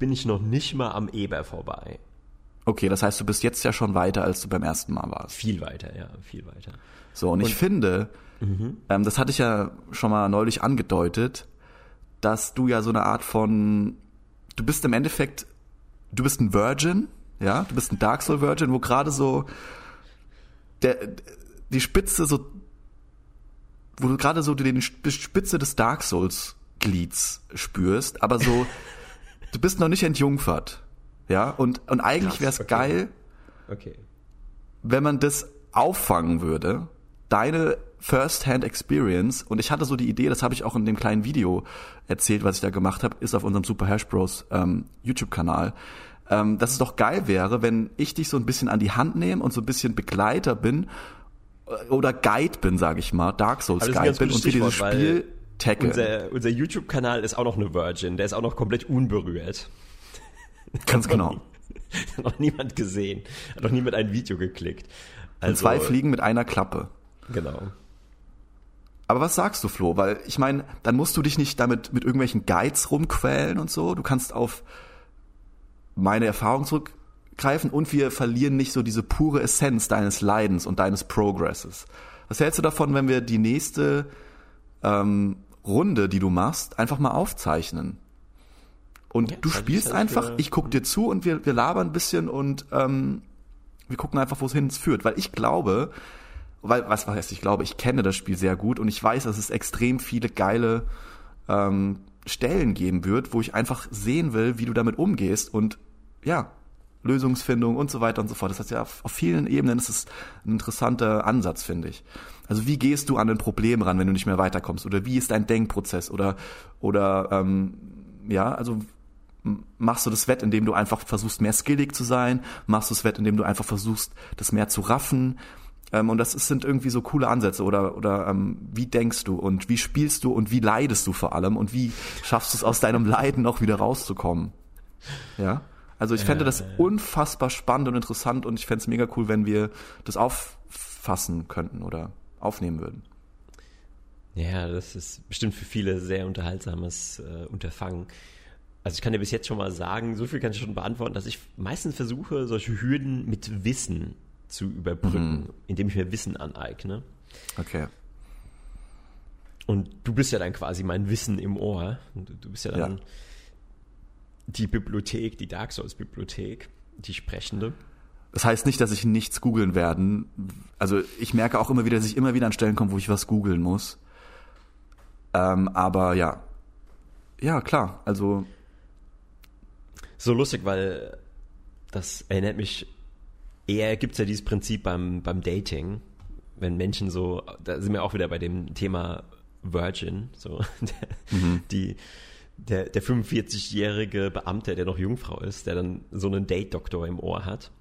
bin ich noch nicht mal am Eber vorbei. Okay, das heißt, du bist jetzt ja schon weiter, als du beim ersten Mal warst. Viel weiter, ja, viel weiter. So, und, ich finde, ähm, das hatte ich ja schon mal neulich angedeutet, dass du ja so eine Art von, du bist im Endeffekt, du bist ein Virgin, ja, du bist ein Dark Soul Virgin, wo gerade so der, die Spitze so, wo du gerade so die Spitze des Dark Souls Glieds spürst, aber so, <laughs> du bist noch nicht entjungfert, ja, und, und eigentlich wäre es okay. geil, Okay. wenn man das auffangen würde, deine First-Hand-Experience, und ich hatte so die Idee, das habe ich auch in dem kleinen Video erzählt, was ich da gemacht habe, ist auf unserem Super Hash Bros ähm, YouTube-Kanal, ähm, dass es doch geil wäre, wenn ich dich so ein bisschen an die Hand nehme und so ein bisschen Begleiter bin äh, oder Guide bin, sage ich mal, Dark Souls ein Guide bin und wir dieses Spiel taggen. Unser, unser YouTube-Kanal ist auch noch eine Virgin, der ist auch noch komplett unberührt. Ganz genau. hat <laughs> noch niemand gesehen. Hat noch niemand ein Video geklickt. Also, zwei Fliegen mit einer Klappe. Genau. Aber was sagst du, Flo? Weil ich meine, dann musst du dich nicht damit mit irgendwelchen Guides rumquälen und so. Du kannst auf meine Erfahrung zurückgreifen und wir verlieren nicht so diese pure Essenz deines Leidens und deines Progresses. Was hältst du davon, wenn wir die nächste ähm, Runde, die du machst, einfach mal aufzeichnen? Und ja, du spielst einfach, ich guck dir zu und wir, wir labern ein bisschen und ähm, wir gucken einfach, wo es hin führt. Weil ich glaube, weil, was heißt, ich glaube, ich kenne das Spiel sehr gut und ich weiß, dass es extrem viele geile ähm, Stellen geben wird, wo ich einfach sehen will, wie du damit umgehst und ja, Lösungsfindung und so weiter und so fort. Das heißt ja, auf, auf vielen Ebenen ist es ein interessanter Ansatz, finde ich. Also wie gehst du an ein Problem ran, wenn du nicht mehr weiterkommst? Oder wie ist dein Denkprozess? Oder, oder ähm, ja, also machst du das Wett, indem du einfach versuchst, mehr skillig zu sein? Machst du das Wett, indem du einfach versuchst, das mehr zu raffen? Ähm, und das ist, sind irgendwie so coole Ansätze. Oder, oder ähm, wie denkst du und wie spielst du und wie leidest du vor allem und wie schaffst du es aus deinem Leiden auch wieder rauszukommen? Ja. Also ich fände das unfassbar spannend und interessant und ich fände es mega cool, wenn wir das auffassen könnten oder aufnehmen würden. Ja, das ist bestimmt für viele sehr unterhaltsames äh, Unterfangen. Also ich kann dir bis jetzt schon mal sagen, so viel kann ich schon beantworten, dass ich meistens versuche, solche Hürden mit Wissen zu überbrücken, mhm. indem ich mir Wissen aneigne. Okay. Und du bist ja dann quasi mein Wissen im Ohr. Du bist ja dann ja. die Bibliothek, die Dark Souls Bibliothek, die sprechende. Das heißt nicht, dass ich nichts googeln werden. Also ich merke auch immer wieder, dass ich immer wieder an Stellen komme, wo ich was googeln muss. Ähm, aber ja. Ja, klar. Also. So lustig, weil das erinnert mich eher gibt es ja dieses Prinzip beim, beim Dating, wenn Menschen so, da sind wir auch wieder bei dem Thema Virgin, so der, <laughs> mhm. die, der, der 45-jährige Beamte, der noch Jungfrau ist, der dann so einen Date-Doktor im Ohr hat.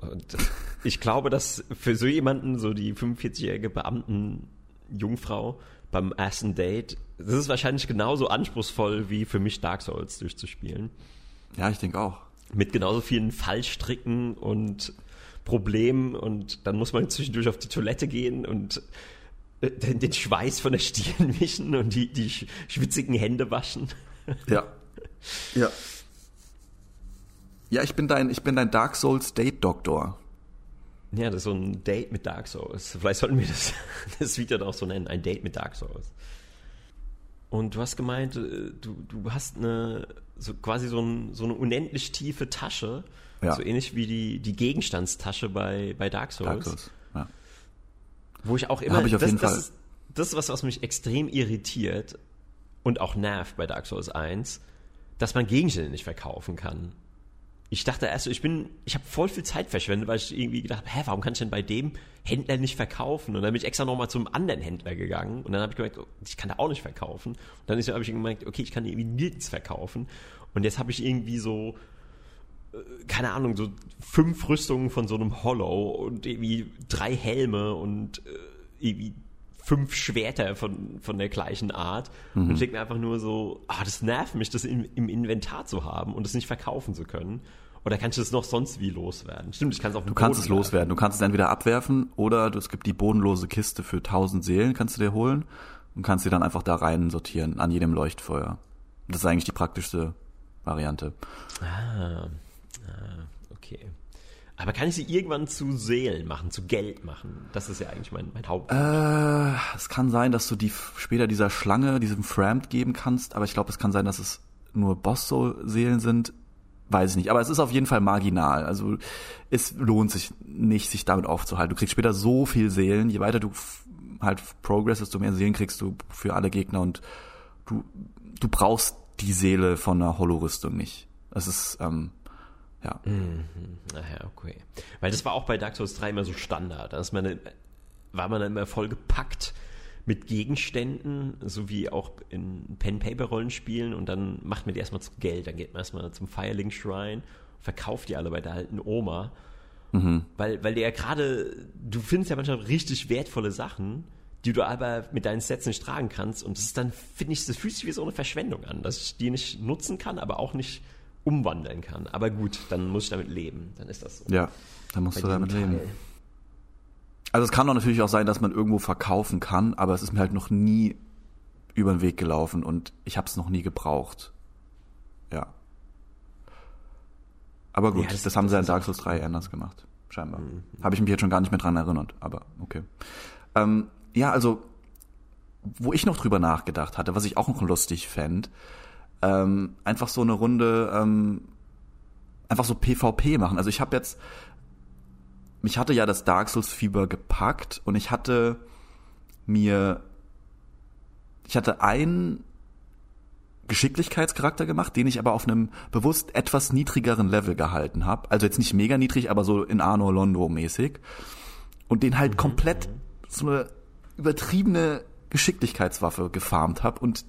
Und ich glaube, dass für so jemanden, so die 45-jährige Beamten-Jungfrau beim ersten Date, das ist wahrscheinlich genauso anspruchsvoll wie für mich Dark Souls durchzuspielen. Ja, ich denke auch mit genauso vielen Fallstricken und Problemen und dann muss man zwischendurch auf die Toilette gehen und äh, den Schweiß von der Stirn <laughs> wischen und die, die schwitzigen Hände waschen. Ja. Ja. Ja, ich bin dein, ich bin dein Dark Souls Date Doktor. Ja, das ist so ein Date mit Dark Souls. Vielleicht sollten wir das, <laughs> das Video dann auch so nennen, ein Date mit Dark Souls. Und du hast gemeint, äh, du, du hast eine so quasi so, ein, so eine unendlich tiefe Tasche, ja. so ähnlich wie die, die Gegenstandstasche bei, bei Dark Souls. Dark Souls ja. Wo ich auch immer. Ja, ich auf das, jeden das, Fall. Ist, das ist was, was mich extrem irritiert und auch nervt bei Dark Souls 1, dass man Gegenstände nicht verkaufen kann ich dachte erst, ich bin, ich habe voll viel Zeit verschwendet, weil ich irgendwie gedacht habe, hä, warum kann ich denn bei dem Händler nicht verkaufen? Und dann bin ich extra nochmal zum anderen Händler gegangen und dann habe ich gemerkt, oh, ich kann da auch nicht verkaufen. Und dann habe ich gemerkt, okay, ich kann irgendwie nirgends verkaufen. Und jetzt habe ich irgendwie so, äh, keine Ahnung, so fünf Rüstungen von so einem Hollow und irgendwie drei Helme und äh, irgendwie fünf Schwerter von, von der gleichen Art. Mhm. Und ich denke mir einfach nur so, ah, das nervt mich, das im, im Inventar zu haben und es nicht verkaufen zu können. Oder kannst du es noch sonst wie loswerden? Stimmt, ich kann es auf dem Du kannst Boden es loswerden. Du kannst es entweder abwerfen oder es gibt die bodenlose Kiste für 1000 Seelen, kannst du dir holen und kannst sie dann einfach da rein sortieren an jedem Leuchtfeuer. Das ist eigentlich die praktischste Variante. Ah, ah okay. Aber kann ich sie irgendwann zu Seelen machen, zu Geld machen? Das ist ja eigentlich mein, mein Haupt. Äh, es kann sein, dass du die später dieser Schlange, diesem Frammed geben kannst, aber ich glaube, es kann sein, dass es nur Boss-Seelen sind. Weiß ich nicht. Aber es ist auf jeden Fall marginal. Also es lohnt sich nicht, sich damit aufzuhalten. Du kriegst später so viel Seelen. Je weiter du halt progressest, desto mehr Seelen kriegst du für alle Gegner und du, du brauchst die Seele von einer Holorüstung nicht. Das ist, ähm, ja. Mhm. Naja, okay. Weil das war auch bei Dark Souls 3 immer so Standard. Da ist man, war man dann immer voll gepackt mit Gegenständen, so wie auch in Pen-Paper-Rollenspielen und dann macht man die erstmal zu Geld. Dann geht man erstmal zum Firelink Shrine, verkauft die alle bei der alten Oma. Mhm. Weil, weil der ja gerade, du findest ja manchmal richtig wertvolle Sachen, die du aber mit deinen Sets nicht tragen kannst. Und das ist dann, finde ich, das fühlt sich wie so eine Verschwendung an, dass ich die nicht nutzen kann, aber auch nicht umwandeln kann. Aber gut, dann muss ich damit leben. Dann ist das so. Ja, dann musst Bei du damit leben. Also es kann doch natürlich auch sein, dass man irgendwo verkaufen kann, aber es ist mir halt noch nie über den Weg gelaufen und ich habe es noch nie gebraucht. Ja. Aber gut, Ja, das- das, haben sie das in Dark Souls 3 anders gemacht, scheinbar. Habe ich mich jetzt schon gar nicht mehr dran erinnert, aber okay. Ähm, ja, also wo ich noch drüber nachgedacht hatte, was ich auch noch lustig fände, ähm, einfach so eine Runde, ähm, einfach so PvP machen. Also ich habe jetzt, mich hatte ja das Dark Souls Fieber gepackt und ich hatte mir, ich hatte einen Geschicklichkeitscharakter gemacht, den ich aber auf einem bewusst etwas niedrigeren Level gehalten habe. Also jetzt nicht mega niedrig, aber so in Arno Londo mäßig. Und den halt komplett so eine übertriebene Geschicklichkeitswaffe gefarmt habe und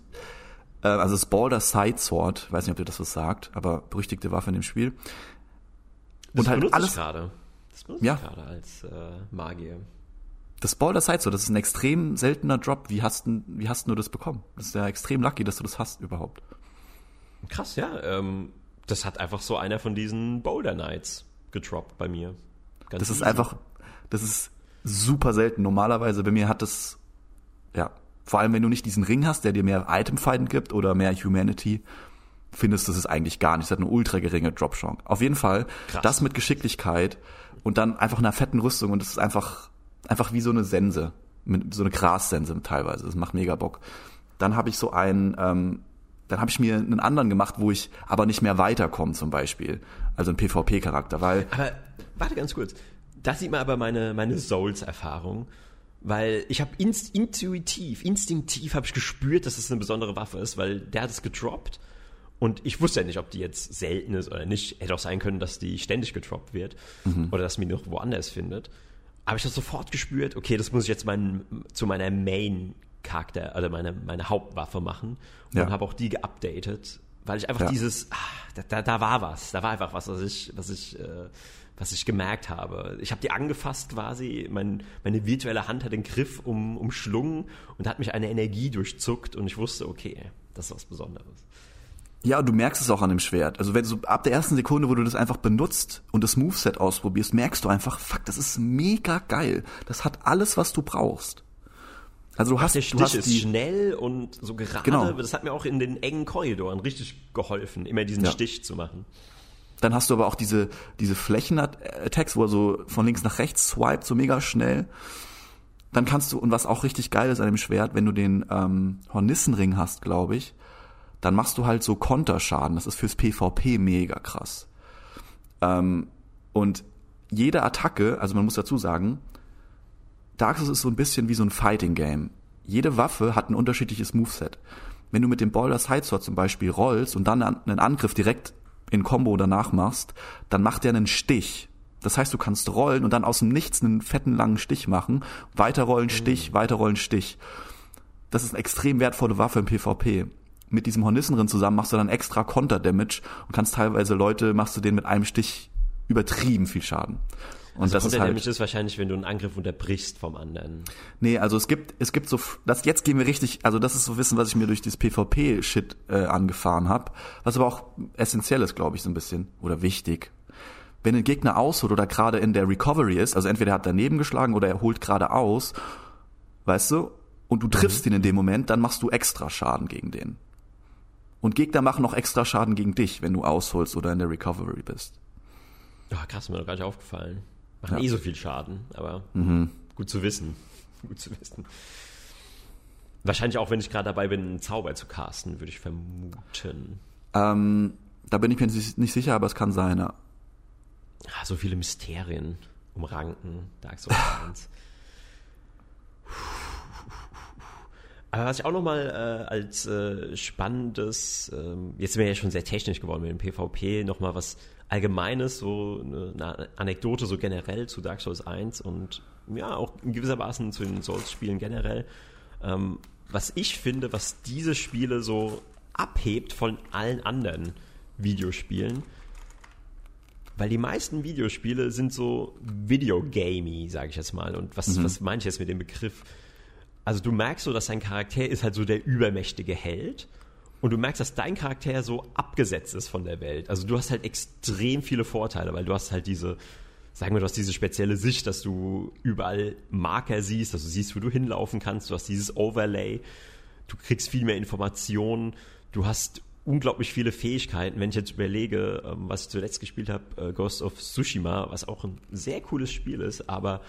äh, also das Balder Side Sword, weiß nicht, ob dir das was sagt, aber berüchtigte Waffe in dem Spiel. Das Und halt alles- gerade. Das benutze Ja. ich gerade als äh, Magier. Das Balder Side Sword, das ist ein extrem seltener Drop. Wie hast, denn, wie hast du das bekommen? Das ist ja extrem lucky, dass du das hast überhaupt. Krass, ja. Ähm, das hat einfach so einer von diesen Boulder Knights getroppt bei mir. Ganz Das ist easy. einfach, das ist super selten. Normalerweise bei mir hat das, ja, vor allem wenn du nicht diesen Ring hast, der dir mehr Item-Fighten gibt oder mehr Humanity, findest du es eigentlich gar nicht. Es hat eine ultra geringe Drop-Chance. Auf jeden Fall, Krass. das mit Geschicklichkeit und dann einfach einer fetten Rüstung und das ist einfach, einfach wie so eine Sense, mit, so eine Grassense teilweise. Das macht mega Bock. Dann habe ich so einen, ähm, dann habe ich mir einen anderen gemacht, wo ich aber nicht mehr weiterkomme zum Beispiel. Also ein PvP-Charakter, weil Aber warte ganz kurz. Da sieht man aber meine, meine Souls-Erfahrung. Weil ich habe inst intuitiv, instinktiv habe ich gespürt, dass es eine besondere Waffe ist, weil der hat es gedroppt. Und ich wusste ja nicht, ob die jetzt selten ist oder nicht. Hätte auch sein können, dass die ständig gedroppt wird. Oder dass man die noch woanders findet. Aber ich habe sofort gespürt, okay, das muss ich jetzt mein, zu meiner Main-Charakter, also meine, meine Hauptwaffe machen. Und Ja. habe auch die geupdatet, weil ich einfach Ja. dieses, ah, da, da, da war was, da war einfach was, was ich, was ich, äh, was ich gemerkt habe. Ich habe die angefasst quasi, mein, meine virtuelle Hand hat den Griff um, umschlungen und hat mich eine Energie durchzuckt und ich wusste, okay, das ist was Besonderes. Ja, du merkst es auch an dem Schwert. Also wenn du ab der ersten Sekunde, wo du das einfach benutzt und das Moveset ausprobierst, merkst du einfach, fuck, das ist mega geil. Das hat alles, was du brauchst. Also du hast, Der du Stich hast ist die, schnell und so gerade. Genau. Das hat mir auch in den engen Korridoren richtig geholfen, immer diesen Ja. Stich zu machen. Dann hast du aber auch diese, diese Flächen-Attacks, wo er so von links nach rechts swiped, so mega schnell. Dann kannst du, und was auch richtig geil ist an dem Schwert, wenn du den ähm, Hornissenring hast, glaube ich, dann machst du halt so Konterschaden. Das ist fürs PvP mega krass. Ähm, und jede Attacke, also man muss dazu sagen, Dark Souls ist so ein bisschen wie so ein Fighting Game. Jede Waffe hat ein unterschiedliches Moveset. Wenn du mit dem Boulder Side Sword zum Beispiel rollst und dann einen Angriff direkt in Combo danach machst, dann macht der einen Stich. Das heißt, du kannst rollen und dann aus dem Nichts einen fetten langen Stich machen. Weiter rollen, Stich, weiter rollen, Stich. Das ist eine extrem wertvolle Waffe im PvP. Mit diesem Hornissenrin zusammen machst du dann extra Konter-Damage und kannst teilweise Leute, machst du denen mit einem Stich übertrieben viel Schaden. Und Also das ist halt, Damage ist wahrscheinlich, wenn du einen Angriff unterbrichst vom anderen. Nee, also es gibt, es gibt so, das jetzt gehen wir richtig, also das ist so Wissen, was ich mir durch das PvP-Shit äh, angefahren habe, was aber auch essentiell ist, glaube ich, so ein bisschen, oder wichtig. Wenn ein Gegner ausholt oder gerade in der Recovery ist, also entweder er hat daneben geschlagen oder er holt gerade aus, weißt du, und du triffst ihn in dem Moment, dann machst du extra Schaden gegen den. Und Gegner machen noch extra Schaden gegen dich, wenn du ausholst oder in der Recovery bist. Ja, krass, mir noch gar nicht aufgefallen. Machen Ja. eh so viel Schaden, aber gut zu wissen. <laughs> Gut zu wissen. Wahrscheinlich auch, wenn ich gerade dabei bin, einen Zauber zu casten, würde ich vermuten. Ähm, da bin ich mir nicht sicher, aber es kann sein, ja. Ah, so viele Mysterien umranken Dark Souls <laughs> 1. Aber was ich auch nochmal äh, als äh, spannendes, ähm, jetzt sind wir ja schon sehr technisch geworden mit dem PvP, nochmal was Allgemeines, so eine, Anekdote so generell zu Dark Souls 1 und ja, auch in gewisser Maßen zu den Souls-Spielen generell. Ähm, was ich finde, was diese Spiele so abhebt von allen anderen Videospielen, weil die meisten Videospiele sind so Videogamey, sage ich jetzt mal. Und was, was meine ich jetzt mit dem Begriff? Also du merkst so, dass dein Charakter ist halt so der übermächtige Held Und du merkst, dass dein Charakter so abgesetzt ist von der Welt. Also du hast halt extrem viele Vorteile, weil du hast halt diese, sagen wir, du hast diese spezielle Sicht, dass du überall Marker siehst, dass du siehst, wo du hinlaufen kannst, du hast dieses Overlay, du kriegst viel mehr Informationen, du hast unglaublich viele Fähigkeiten. Wenn ich jetzt überlege, ähm, was ich zuletzt gespielt habe, äh, Ghost of Tsushima, was auch ein sehr cooles Spiel ist, aber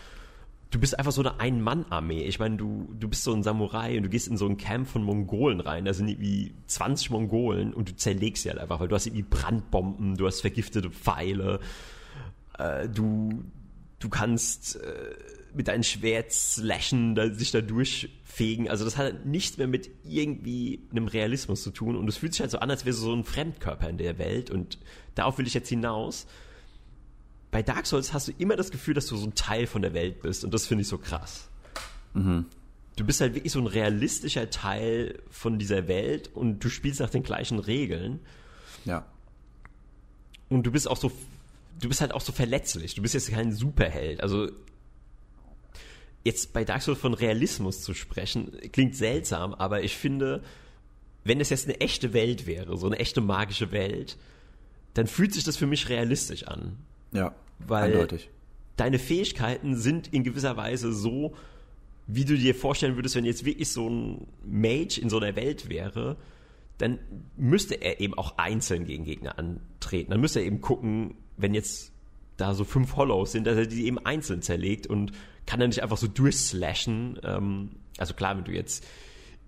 du bist einfach so eine Ein-Mann-Armee. Ich meine, du, du bist so ein Samurai und du gehst in so ein Camp von Mongolen rein. Da sind irgendwie 20 Mongolen und du zerlegst sie halt einfach, weil du hast irgendwie Brandbomben, du hast vergiftete Pfeile, äh, du, du kannst äh, mit deinem Schwert slashen, da, sich da durchfegen. Also das hat nichts mehr mit irgendwie einem Realismus zu tun und es fühlt sich halt so an, als wäre so ein Fremdkörper in der Welt und darauf will ich jetzt hinaus bei Dark Souls hast du immer das Gefühl, dass du so ein Teil von der Welt bist und das finde ich so krass. Mhm. Du bist halt wirklich so ein realistischer Teil von dieser Welt und du spielst nach den gleichen Regeln. Ja. Und du bist auch so, du bist halt auch so verletzlich. Du bist jetzt kein Superheld. Also jetzt bei Dark Souls von Realismus zu sprechen, klingt seltsam, aber ich finde, wenn es jetzt eine echte Welt wäre, so eine echte magische Welt, dann fühlt sich das für mich realistisch an. Ja, weil eindeutig. deine Fähigkeiten sind in gewisser Weise so, wie du dir vorstellen würdest, wenn jetzt wirklich so ein Mage in so einer Welt wäre, dann müsste er eben auch einzeln gegen Gegner antreten. Dann müsste er eben gucken, wenn jetzt da so fünf Hollows sind, dass er die eben einzeln zerlegt und kann dann nicht einfach so durchslashen. Ähm, also klar, wenn du jetzt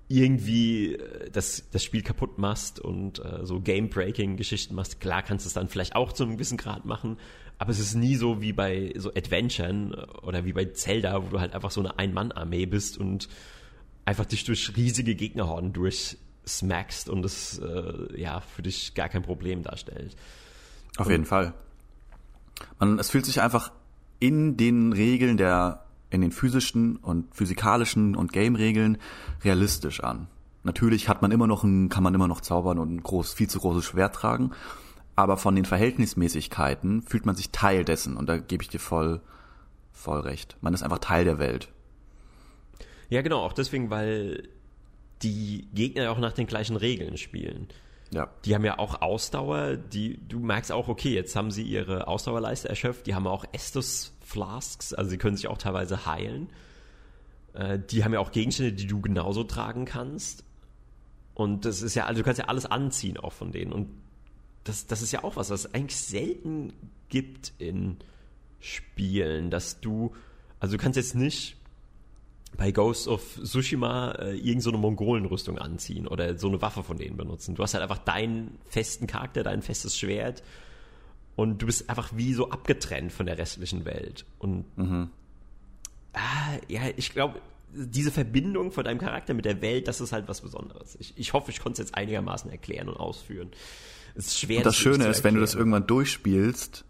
irgendwie äh, das, das Spiel kaputt machst und äh, so Game-Breaking-Geschichten machst, klar kannst du es dann vielleicht auch zu einem gewissen Grad machen, aber es ist nie so wie bei so Adventuren oder wie bei Zelda, wo du halt einfach so eine Ein-Mann-Armee bist und einfach dich durch riesige Gegnerhorden durchsmackst und es äh, ja für dich gar kein Problem darstellt. Auf und, jeden Fall. Man, es fühlt sich einfach in den Regeln der, in den physischen und physikalischen und Game-Regeln realistisch an. Natürlich hat man immer noch ein, kann man immer noch zaubern und ein groß, viel zu großes Schwert tragen aber von den Verhältnismäßigkeiten fühlt man sich Teil dessen und da gebe ich dir voll, voll recht. Man ist einfach Teil der Welt. Ja, genau, auch deswegen, weil die Gegner auch nach den gleichen Regeln spielen. Ja. Die haben ja auch Ausdauer, die, du merkst auch, okay, jetzt haben sie ihre Ausdauerleiste erschöpft, die haben auch Estus Flasks, also sie können sich auch teilweise heilen. Äh, die haben ja auch Gegenstände, die du genauso tragen kannst. Und das ist ja, also du kannst ja alles anziehen auch von denen. Und das, das ist ja auch was, was es eigentlich selten gibt in Spielen, dass du, also du kannst jetzt nicht bei Ghost of Tsushima äh, irgendeine so Mongolenrüstung anziehen oder so eine Waffe von denen benutzen. Du hast halt einfach deinen festen Charakter, dein festes Schwert und du bist einfach wie so abgetrennt von der restlichen Welt. Und mhm. ah, ja, ich glaube, diese Verbindung von deinem Charakter mit der Welt, das ist halt was Besonderes. Ich, ich hoffe, ich konnte es jetzt einigermaßen erklären und ausführen ist schwer. Und das Schöne ist, wenn du das irgendwann durchspielst,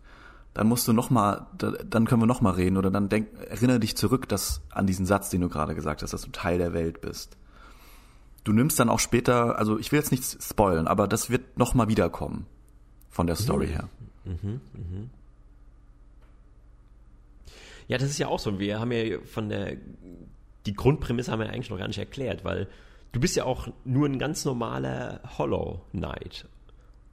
dann musst du noch mal, dann können wir noch mal reden oder dann denk, erinnere dich zurück, dass an diesen Satz, den du gerade gesagt hast, dass du Teil der Welt bist. Du nimmst dann auch später, also ich will jetzt nichts spoilen, aber das wird noch mal wiederkommen von der Story mhm. her. Mhm, mhm. Ja, das ist ja auch so. Wir haben ja von der die Grundprämisse haben wir eigentlich noch gar nicht erklärt, weil du bist ja auch nur ein ganz normaler Hollow Knight.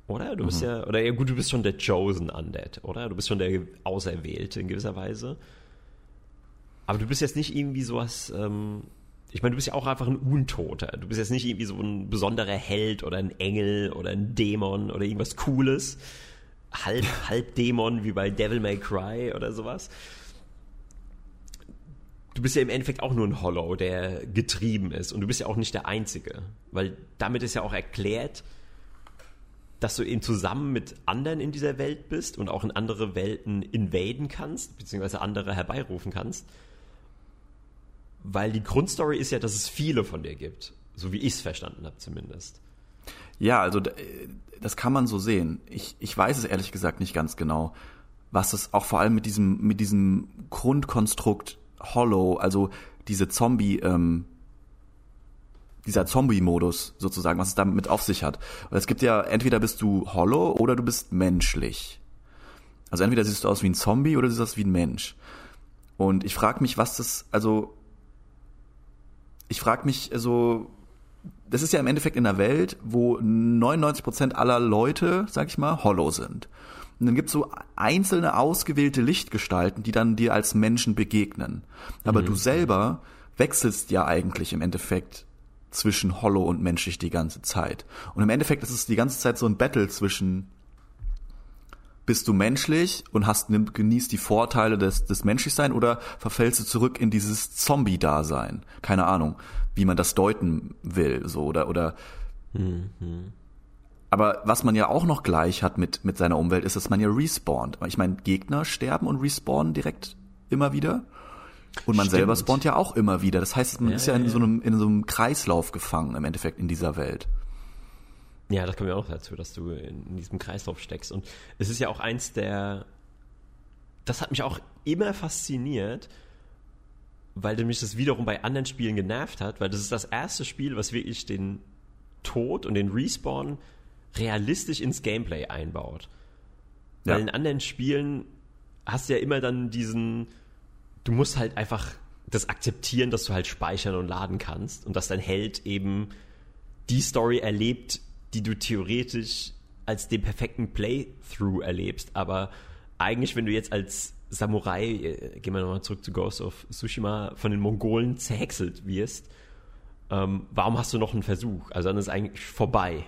Oder? Du bist mhm. ja, oder ja gut, du bist schon der Chosen Undead, oder? Du bist schon der Auserwählte in gewisser Weise. Aber du bist jetzt nicht irgendwie sowas, ähm, ich meine, du bist ja auch einfach ein Untoter. Du bist jetzt nicht irgendwie so ein besonderer Held oder ein Engel oder ein Dämon oder irgendwas Cooles. Halb, halb Dämon wie bei Devil May Cry oder sowas. Du bist ja im Endeffekt auch nur ein Hollow, der getrieben ist. Und du bist ja auch nicht der Einzige. Weil damit ist ja auch erklärt, dass du eben zusammen mit anderen in dieser Welt bist und auch in andere Welten invaden kannst, beziehungsweise andere herbeirufen kannst. Weil die Grundstory ist ja, dass es viele von dir gibt. So wie ich es verstanden habe zumindest. Ja, also das kann man so sehen. Ich, ich weiß es ehrlich gesagt nicht ganz genau, was es auch vor allem mit diesem, mit diesem Grundkonstrukt Hollow, also diese Zombie, ähm, dieser Zombie-Modus sozusagen, was es damit auf sich hat. Es gibt ja, entweder bist du hollow oder du bist menschlich. Also entweder siehst du aus wie ein Zombie oder du siehst aus wie ein Mensch. Und ich frage mich, was das, also ich frage mich, also das ist ja im Endeffekt in einer Welt, wo 99% aller Leute, sag ich mal, hollow sind. Und dann gibt's so einzelne ausgewählte Lichtgestalten, die dann dir als Menschen begegnen. Aber mhm. du selber wechselst ja eigentlich im Endeffekt zwischen Hollow und menschlich die ganze Zeit. Und im Endeffekt ist es die ganze Zeit so ein Battle zwischen bist du menschlich und hast genießt die Vorteile des, des Menschlichsein oder verfällst du zurück in dieses Zombie-Dasein? Keine Ahnung, wie man das deuten will, so oder oder. Mhm. Aber was man ja auch noch gleich hat mit mit seiner Umwelt, ist, dass man ja respawnt. Ich meine, Gegner sterben und respawnen direkt immer wieder. Und man Stimmt. selber spawnt ja auch immer wieder. Das heißt, man ja, ist ja in so einem in so einem Kreislauf gefangen im Endeffekt in dieser Welt. Ja, das kommt ja auch dazu, dass du in diesem Kreislauf steckst. Und es ist ja auch eins der. Das hat mich auch immer fasziniert, weil mich das wiederum bei anderen Spielen genervt hat, weil das ist das erste Spiel, was wirklich den Tod und den Respawn realistisch ins Gameplay einbaut. Ja. Weil in anderen Spielen hast du ja immer dann diesen. Du musst halt einfach das akzeptieren, dass du halt speichern und laden kannst und dass dein Held eben die Story erlebt, die du theoretisch als den perfekten Playthrough erlebst. Aber eigentlich, wenn du jetzt als Samurai, äh, gehen wir nochmal zurück zu Ghost of Tsushima, von den Mongolen zerhäckselt wirst, ähm, warum hast du noch einen Versuch? Also dann ist eigentlich vorbei.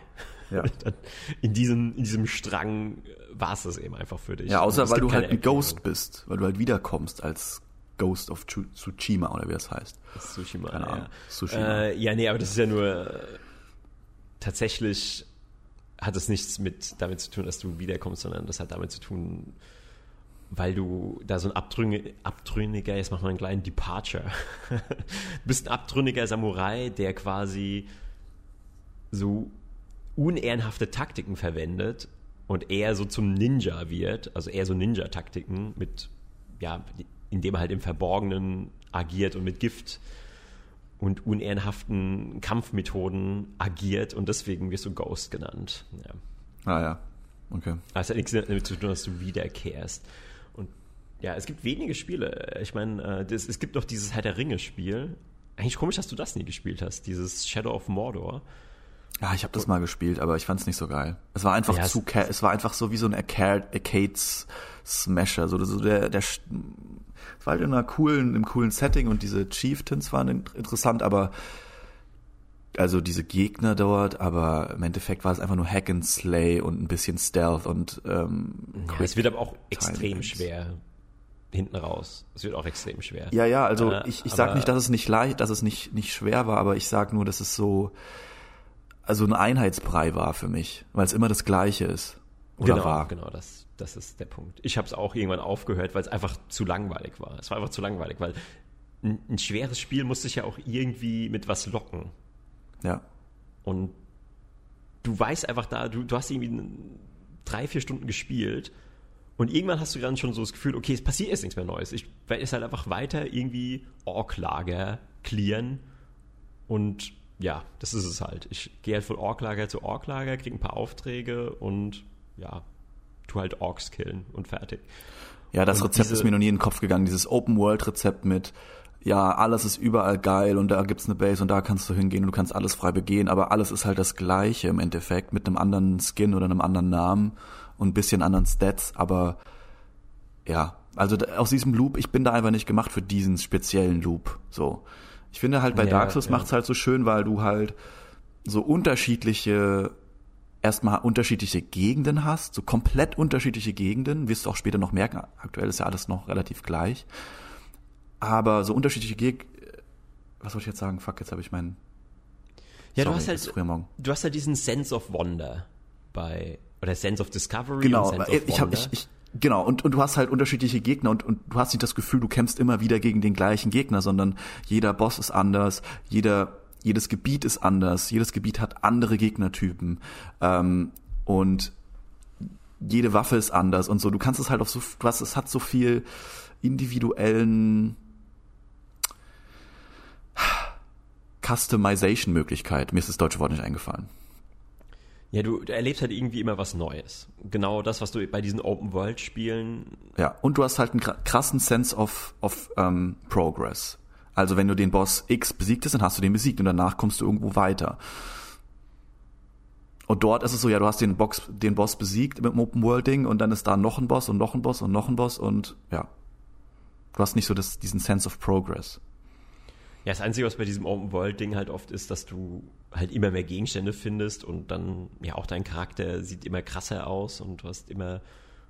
Ja. <laughs> in, diesem, in diesem Strang äh, war es das eben einfach für dich. Ja, außer weil du halt ein Ghost bist, weil du halt wiederkommst als Ghost of Tsushima oder wie das heißt. Tsushima, Keine Ahnung. Ja. Tsushima. Äh, ja, nee, aber das ist ja nur äh, tatsächlich hat es nichts mit damit zu tun, dass du wiederkommst, sondern das hat damit zu tun, weil du da so ein abtrünniger, jetzt machen wir einen kleinen Departure, du <laughs> bist ein abtrünniger Samurai, der quasi so unehrenhafte Taktiken verwendet und eher so zum Ninja wird, also eher so Ninja-Taktiken mit, ja, indem er halt im Verborgenen agiert und mit Gift und unehrenhaften Kampfmethoden agiert und deswegen wirst du Ghost genannt. Ja. Ah ja, okay. Das hat nichts damit zu tun, dass du wiederkehrst. Und ja, es gibt wenige Spiele. Ich meine, äh, es gibt noch dieses Herr der Ringe-Spiel. Eigentlich komisch, dass du das nie gespielt hast, dieses Shadow of Mordor. Ja, ich habe das mal gespielt, aber ich fand es nicht so geil. Es war einfach ja, zu, es, es war einfach so wie so ein Arcade-Smasher, so, so der, der es war halt in einer coolen, im coolen Setting und diese Chieftains waren interessant, aber also diese Gegner dort, aber im Endeffekt war es einfach nur Hack and Slay und ein bisschen Stealth und ähm, ja, es wird aber auch extrem schwer hinten raus. Es wird auch extrem schwer. Ja, ja, also äh, ich, ich sag nicht, dass es nicht leicht, dass es nicht, nicht schwer war, aber ich sag nur, dass es so, also ein Einheitsbrei war für mich, weil es immer das Gleiche ist. Oder genau, war. Genau, das, das ist der Punkt. Ich habe es auch irgendwann aufgehört, weil es einfach zu langweilig war. Es war einfach zu langweilig, weil ein, ein schweres Spiel muss sich ja auch irgendwie mit was locken. Ja. Und du weißt einfach da, du, du hast irgendwie drei, vier Stunden gespielt und irgendwann hast du dann schon so das Gefühl, okay, es passiert jetzt nichts mehr Neues. Ich werde jetzt halt einfach weiter irgendwie Ork-Lager clearen und ja, das ist es halt. Ich gehe halt von Ork-Lager zu Ork-Lager, kriege ein paar Aufträge und ja, tu halt Orks killen und fertig. Ja, das und Rezept ist mir noch nie in den Kopf gegangen. Dieses Open-World-Rezept mit, ja, alles ist überall geil und da gibt's eine Base und da kannst du hingehen und du kannst alles frei begehen, aber alles ist halt das Gleiche im Endeffekt mit einem anderen Skin oder einem anderen Namen und ein bisschen anderen Stats, aber ja, also aus diesem Loop, ich bin da einfach nicht gemacht für diesen speziellen Loop, so. Ich finde halt bei ja, Dark Souls ja. macht's halt so schön, weil du halt so unterschiedliche erstmal unterschiedliche Gegenden hast, so komplett unterschiedliche Gegenden, wirst du auch später noch merken, aktuell ist ja alles noch relativ gleich, aber so unterschiedliche Gegenden, was soll ich jetzt sagen? Fuck, jetzt habe ich meinen ja, Sorry, du hast halt, du hast halt diesen Sense of Wonder bei, oder Sense of Discovery. Genau, Sense of ich habe, ich, ich, genau, und, und du hast halt unterschiedliche Gegner und, und du hast nicht das Gefühl, du kämpfst immer wieder gegen den gleichen Gegner, sondern jeder Boss ist anders, jeder jedes Gebiet ist anders, jedes Gebiet hat andere Gegnertypen ähm, und jede Waffe ist anders und so. Du kannst es halt auf so, hast, es hat so viel individuellen Customization-Möglichkeit. Mir ist das deutsche Wort nicht eingefallen. Ja, du, du, erlebst halt irgendwie immer was Neues. Genau das, was du bei diesen Open-World-Spielen. Ja, und du hast halt einen krassen Sense of, of um, Progress. Also wenn du den Boss X besiegt hast, dann hast du den besiegt und danach kommst du irgendwo weiter. Und dort ist es so, ja, du hast den, Box, den Boss besiegt mit dem Open World Ding und dann ist da noch ein Boss und noch ein Boss und noch ein Boss und ja. Du hast nicht so das, diesen Sense of Progress. Ja, das Einzige, was bei diesem Open World Ding halt oft ist, dass du halt immer mehr Gegenstände findest und dann ja auch dein Charakter sieht immer krasser aus und du hast immer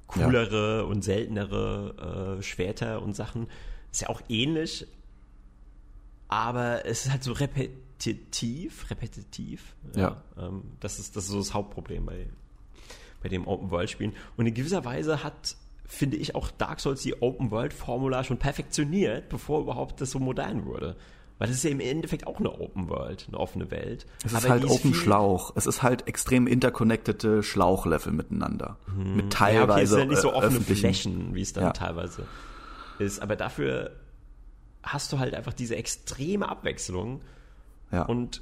coolere ja. und seltenere äh, Schwerter und Sachen. Ist ja auch ähnlich, aber es ist halt so repetitiv, repetitiv. Ja. ja ähm, das ist das ist so das Hauptproblem bei bei dem Open World Spielen und in gewisser Weise hat finde ich auch Dark Souls die Open World Formula schon perfektioniert, bevor überhaupt das so modern wurde. Weil das ist ja im Endeffekt auch eine Open World, eine offene Welt. Es ist halt Open Schlauch. Es ist halt extrem interconnectede Schlauchlevel miteinander. Mhm. Mit teilweise ja, okay, es sind ja nicht so offene Flächen, wie es dann ja. teilweise ist. Aber dafür hast du halt einfach diese extreme Abwechslung. Ja. Und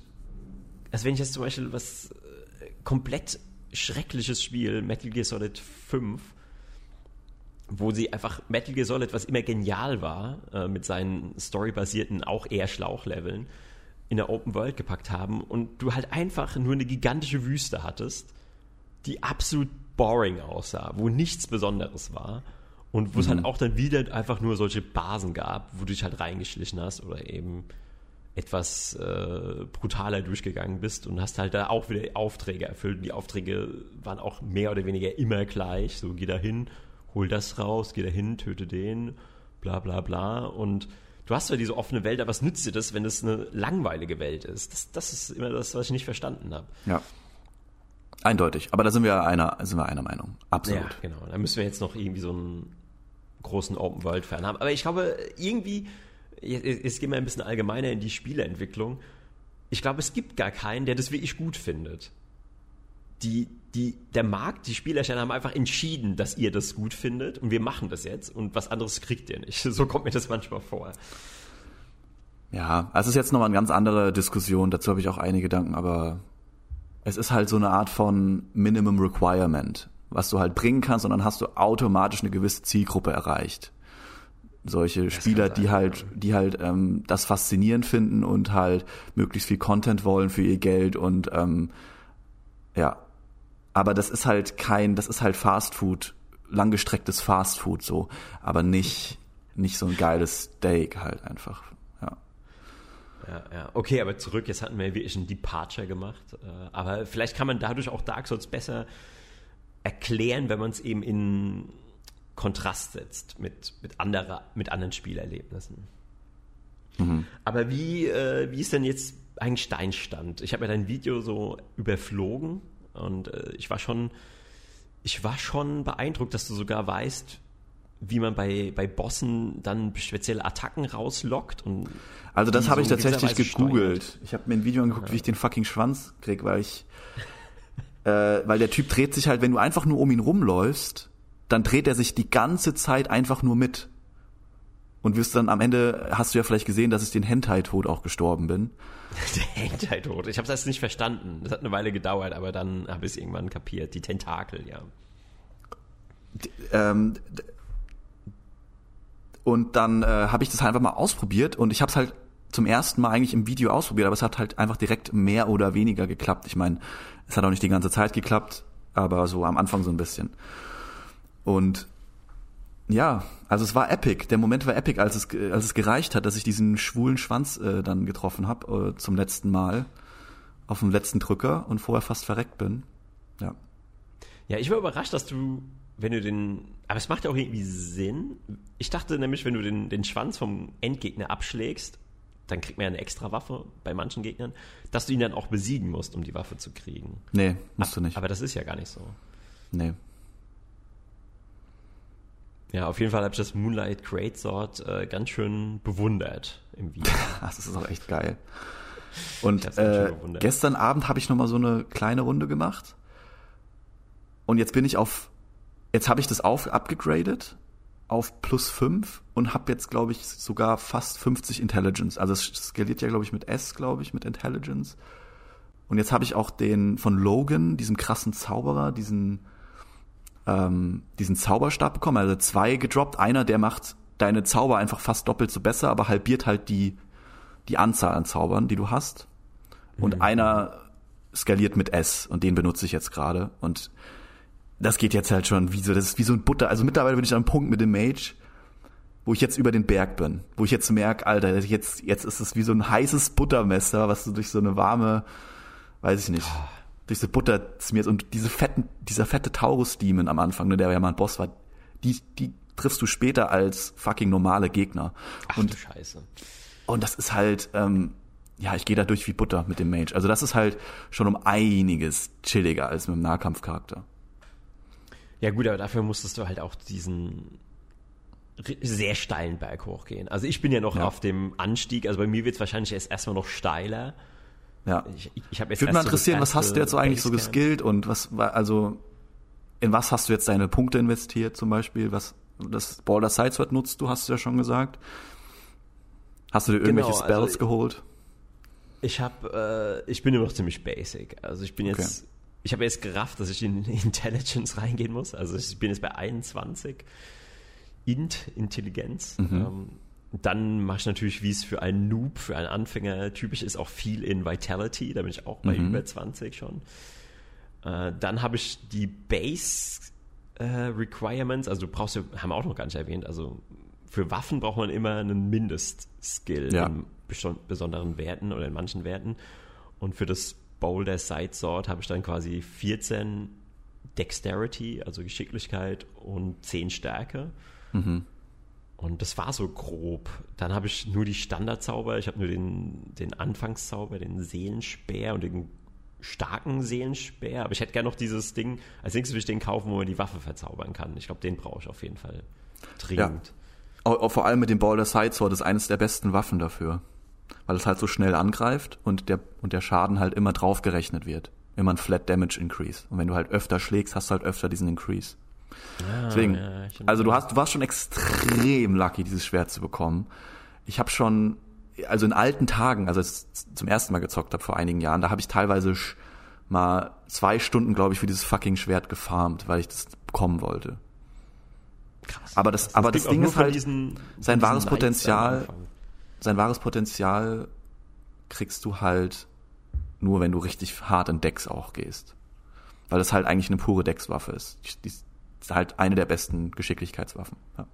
also wenn ich jetzt zum Beispiel was äh, komplett schreckliches Spiel, Metal Gear Solid 5, wo sie einfach Metal Gear Solid, was immer genial war, äh, mit seinen storybasierten, auch eher Schlauchleveln, in der Open World gepackt haben und du halt einfach nur eine gigantische Wüste hattest, die absolut boring aussah, wo nichts Besonderes war und wo es halt mhm. halt auch dann wieder einfach nur solche Basen gab, wo du dich halt reingeschlichen hast oder eben etwas äh, brutaler durchgegangen bist und hast halt da auch wieder Aufträge erfüllt. Und die Aufträge waren auch mehr oder weniger immer gleich. So, geh da hin, hol das raus, geh da hin, töte den, bla bla bla. Und du hast zwar diese offene Welt, aber was nützt dir das, wenn es eine langweilige Welt ist? Das, das ist immer das, was ich nicht verstanden habe. Ja. Eindeutig. Aber da sind wir einer, sind wir einer Meinung. Absolut. Ja, genau. Da müssen wir jetzt noch irgendwie so einen großen Open World Fan haben. Aber ich glaube, irgendwie, jetzt, jetzt gehen wir ein bisschen allgemeiner in die Spieleentwicklung. Ich glaube, es gibt gar keinen, der das wirklich gut findet. Die, die, der Markt, die Spielersteller haben einfach entschieden, dass ihr das gut findet und wir machen das jetzt und was anderes kriegt ihr nicht. <laughs> So kommt mir das manchmal vor. Ja, also es ist jetzt nochmal eine ganz andere Diskussion, dazu habe ich auch einige Gedanken, aber es ist halt so eine Art von Minimum Requirement, was du halt bringen kannst und dann hast du automatisch eine gewisse Zielgruppe erreicht. Solche das Spieler, die halt, die halt ähm, das faszinierend finden und halt möglichst viel Content wollen für ihr Geld und ähm, ja, aber das ist halt kein, das ist halt Fast Food, langgestrecktes Fast Food so, aber nicht, nicht so ein geiles Steak halt einfach, ja. Ja, ja. Okay, aber zurück, jetzt hatten wir wirklich ein Departure gemacht, äh, aber vielleicht kann man dadurch auch Dark Souls besser erklären, wenn man es eben in Kontrast setzt mit, mit, anderer, mit anderen Spielerlebnissen. Mhm. Aber wie, äh, wie ist denn jetzt eigentlich dein Stand? Ich habe ja dein Video so überflogen und äh, ich war schon, ich war schon beeindruckt, dass du sogar weißt, wie man bei, bei Bossen dann spezielle Attacken rauslockt und also das habe so ich tatsächlich gegoogelt. Steuert. Ich habe mir ein Video angeguckt, ja. wie ich den fucking Schwanz krieg, weil ich äh, weil der Typ dreht sich halt, wenn du einfach nur um ihn rumläufst, dann dreht er sich die ganze Zeit einfach nur mit. Und wirst dann am Ende, hast du ja vielleicht gesehen, dass ich den Hentai-Tod auch gestorben bin. <laughs> Der Hentai-Tod. Ich habe das nicht verstanden. Das hat eine Weile gedauert, aber dann habe ich es irgendwann kapiert. Die Tentakel, ja. D ähm, und dann äh, habe ich das halt einfach mal ausprobiert und ich habe es halt zum ersten Mal eigentlich im Video ausprobiert, aber es hat halt einfach direkt mehr oder weniger geklappt. Ich meine, es hat auch nicht die ganze Zeit geklappt, aber so am Anfang so ein bisschen. Und ja, also es war epic. Der Moment war epic, als es, als es gereicht hat, dass ich diesen schwulen Schwanz äh, dann getroffen habe äh, zum letzten Mal auf dem letzten Drücker und vorher fast verreckt bin. Ja. Ja, ich war überrascht, dass du, wenn du den, aber es macht ja auch irgendwie Sinn. Ich dachte nämlich, wenn du den, den Schwanz vom Endgegner abschlägst, dann kriegt man ja eine extra Waffe bei manchen Gegnern, dass du ihn dann auch besiegen musst, um die Waffe zu kriegen. Nee, musst du nicht. Aber das ist ja gar nicht so. Nee. Ja, auf jeden Fall habe ich das Moonlight Great Sword äh, ganz schön bewundert im Video. <laughs> das ist auch echt geil. Und äh, gestern Abend habe ich noch mal so eine kleine Runde gemacht. Und jetzt bin ich auf, jetzt habe ich das auf abgegradet auf plus 5 und habe jetzt, glaube ich, sogar fast 50 Intelligence. Also es skaliert ja, glaube ich, mit S, glaube ich, mit Intelligence. Und jetzt habe ich auch den von Logan, diesem krassen Zauberer, diesen ähm, diesen Zauberstab bekommen, also zwei gedroppt. Einer, der macht deine Zauber einfach fast doppelt so besser, aber halbiert halt die die Anzahl an Zaubern, die du hast. Und mhm. einer skaliert mit S und den benutze ich jetzt gerade. Und das geht jetzt halt schon wie so, das ist wie so ein Butter. Also mittlerweile bin ich an einem Punkt mit dem Mage, wo ich jetzt über den Berg bin, wo ich jetzt merke, Alter, jetzt, jetzt ist es wie so ein heißes Buttermesser, was du durch so eine warme, weiß ich nicht, oh. durch so Butter schmierst und diese fetten, dieser fette Taurus-Demon am Anfang, ne, der ja mal ein Boss war, die, die triffst du später als fucking normale Gegner. Ach und, du Scheiße. Und das ist halt, ähm, ja, ich gehe da durch wie Butter mit dem Mage. Also das ist halt schon um einiges chilliger als mit dem Nahkampfcharakter. Ja gut, aber dafür musstest du halt auch diesen sehr steilen Berg hochgehen. Also ich bin ja noch ja. auf dem Anstieg, also bei mir wird es wahrscheinlich erst erstmal noch steiler. Ja. Ich, ich jetzt Würde mich interessieren, so was hast du jetzt so eigentlich so geskillt und was war, also in was hast du jetzt deine Punkte investiert zum Beispiel? Was das Boulder Sidesword nutzt du, hast du ja schon gesagt. Hast du dir irgendwelche genau, Spells also geholt? Ich habe, äh, ich bin immer noch ziemlich basic. Also ich bin jetzt, okay. Ich habe jetzt gerafft, dass ich in <laughs> Intelligence reingehen muss. Also ich bin jetzt bei 21. Int, Intelligenz. Mhm. Ähm, dann mache ich natürlich, wie es für einen Noob, für einen Anfänger typisch ist, auch viel in Vitality. Da bin ich auch bei mhm. über 20 schon. Äh, dann habe ich die Base äh, Requirements. Also du brauchst, haben wir auch noch gar nicht erwähnt. Also für Waffen braucht man immer einen Mindestskill ja. in besonderen Werten oder in manchen Werten. Und für das Boulder Side Sword habe ich dann quasi 14 Dexterity, also Geschicklichkeit und 10 Stärke. Mhm. Und das war so grob. Dann habe ich nur die Standardzauber. Ich habe nur den, den Anfangszauber, den Seelenspeer und den starken Seelenspeer. Aber ich hätte gerne noch dieses Ding. Als nächstes würde ich den kaufen, wo man die Waffe verzaubern kann. Ich glaube, den brauche ich auf jeden Fall dringend. Ja. Vor allem mit dem Boulder Side Sword ist eines der besten Waffen dafür. Weil es halt so schnell angreift und der, und der Schaden halt immer draufgerechnet wird. Immer ein Flat Damage Increase. Und wenn du halt öfter schlägst, hast du halt öfter diesen Increase. Ah, Deswegen, ja, also du hast, du warst schon extrem lucky, dieses Schwert zu bekommen. Ich habe schon, also in alten Tagen, also als ich zum ersten Mal gezockt habe vor einigen Jahren, da habe ich teilweise mal zwei Stunden, glaube ich, für dieses fucking Schwert gefarmt, weil ich das bekommen wollte. Krass. Aber das, das aber das Ding ist halt, sein wahres Potenzial, sein wahres Potenzial kriegst du halt nur, wenn du richtig hart in Decks auch gehst. Weil das halt eigentlich eine pure Deckswaffe ist. Die, ist halt eine der besten Geschicklichkeitswaffen. Ja,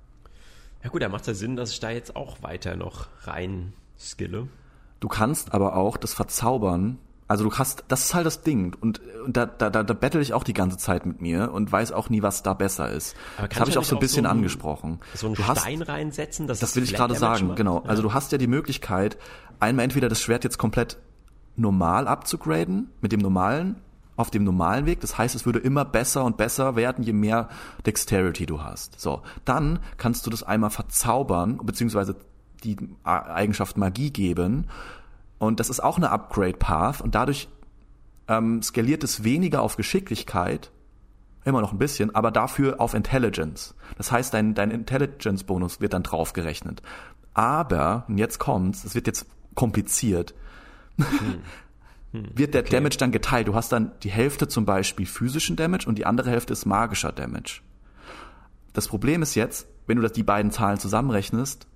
ja gut, da macht es ja Sinn, dass ich da jetzt auch weiter noch rein skille. Du kannst aber auch das Verzaubern, also du hast, das ist halt das Ding und, und da, da, da, da bettel ich auch die ganze Zeit mit mir und weiß auch nie, was da besser ist. Aber das habe ich auch so ein bisschen so ein, angesprochen. So einen du Stein hast, reinsetzen, das, das will ich gerade sagen, genau. Ja. Also du hast ja die Möglichkeit, einmal entweder das Schwert jetzt komplett normal abzugraden mit dem normalen auf dem normalen Weg. Das heißt, es würde immer besser und besser werden, je mehr Dexterity du hast. So, dann kannst du das einmal verzaubern, beziehungsweise die Eigenschaft Magie geben. Und das ist auch eine Upgrade-Path und dadurch ähm, skaliert es weniger auf Geschicklichkeit, immer noch ein bisschen, aber dafür auf Intelligence. Das heißt, dein, dein Intelligence-Bonus wird dann draufgerechnet. Aber, und jetzt kommt's, es wird jetzt kompliziert. Hm. Hm, wird der okay. Damage dann geteilt. Du hast dann die Hälfte zum Beispiel physischen Damage und die andere Hälfte ist magischer Damage. Das Problem ist jetzt, wenn du das, die beiden Zahlen zusammenrechnest,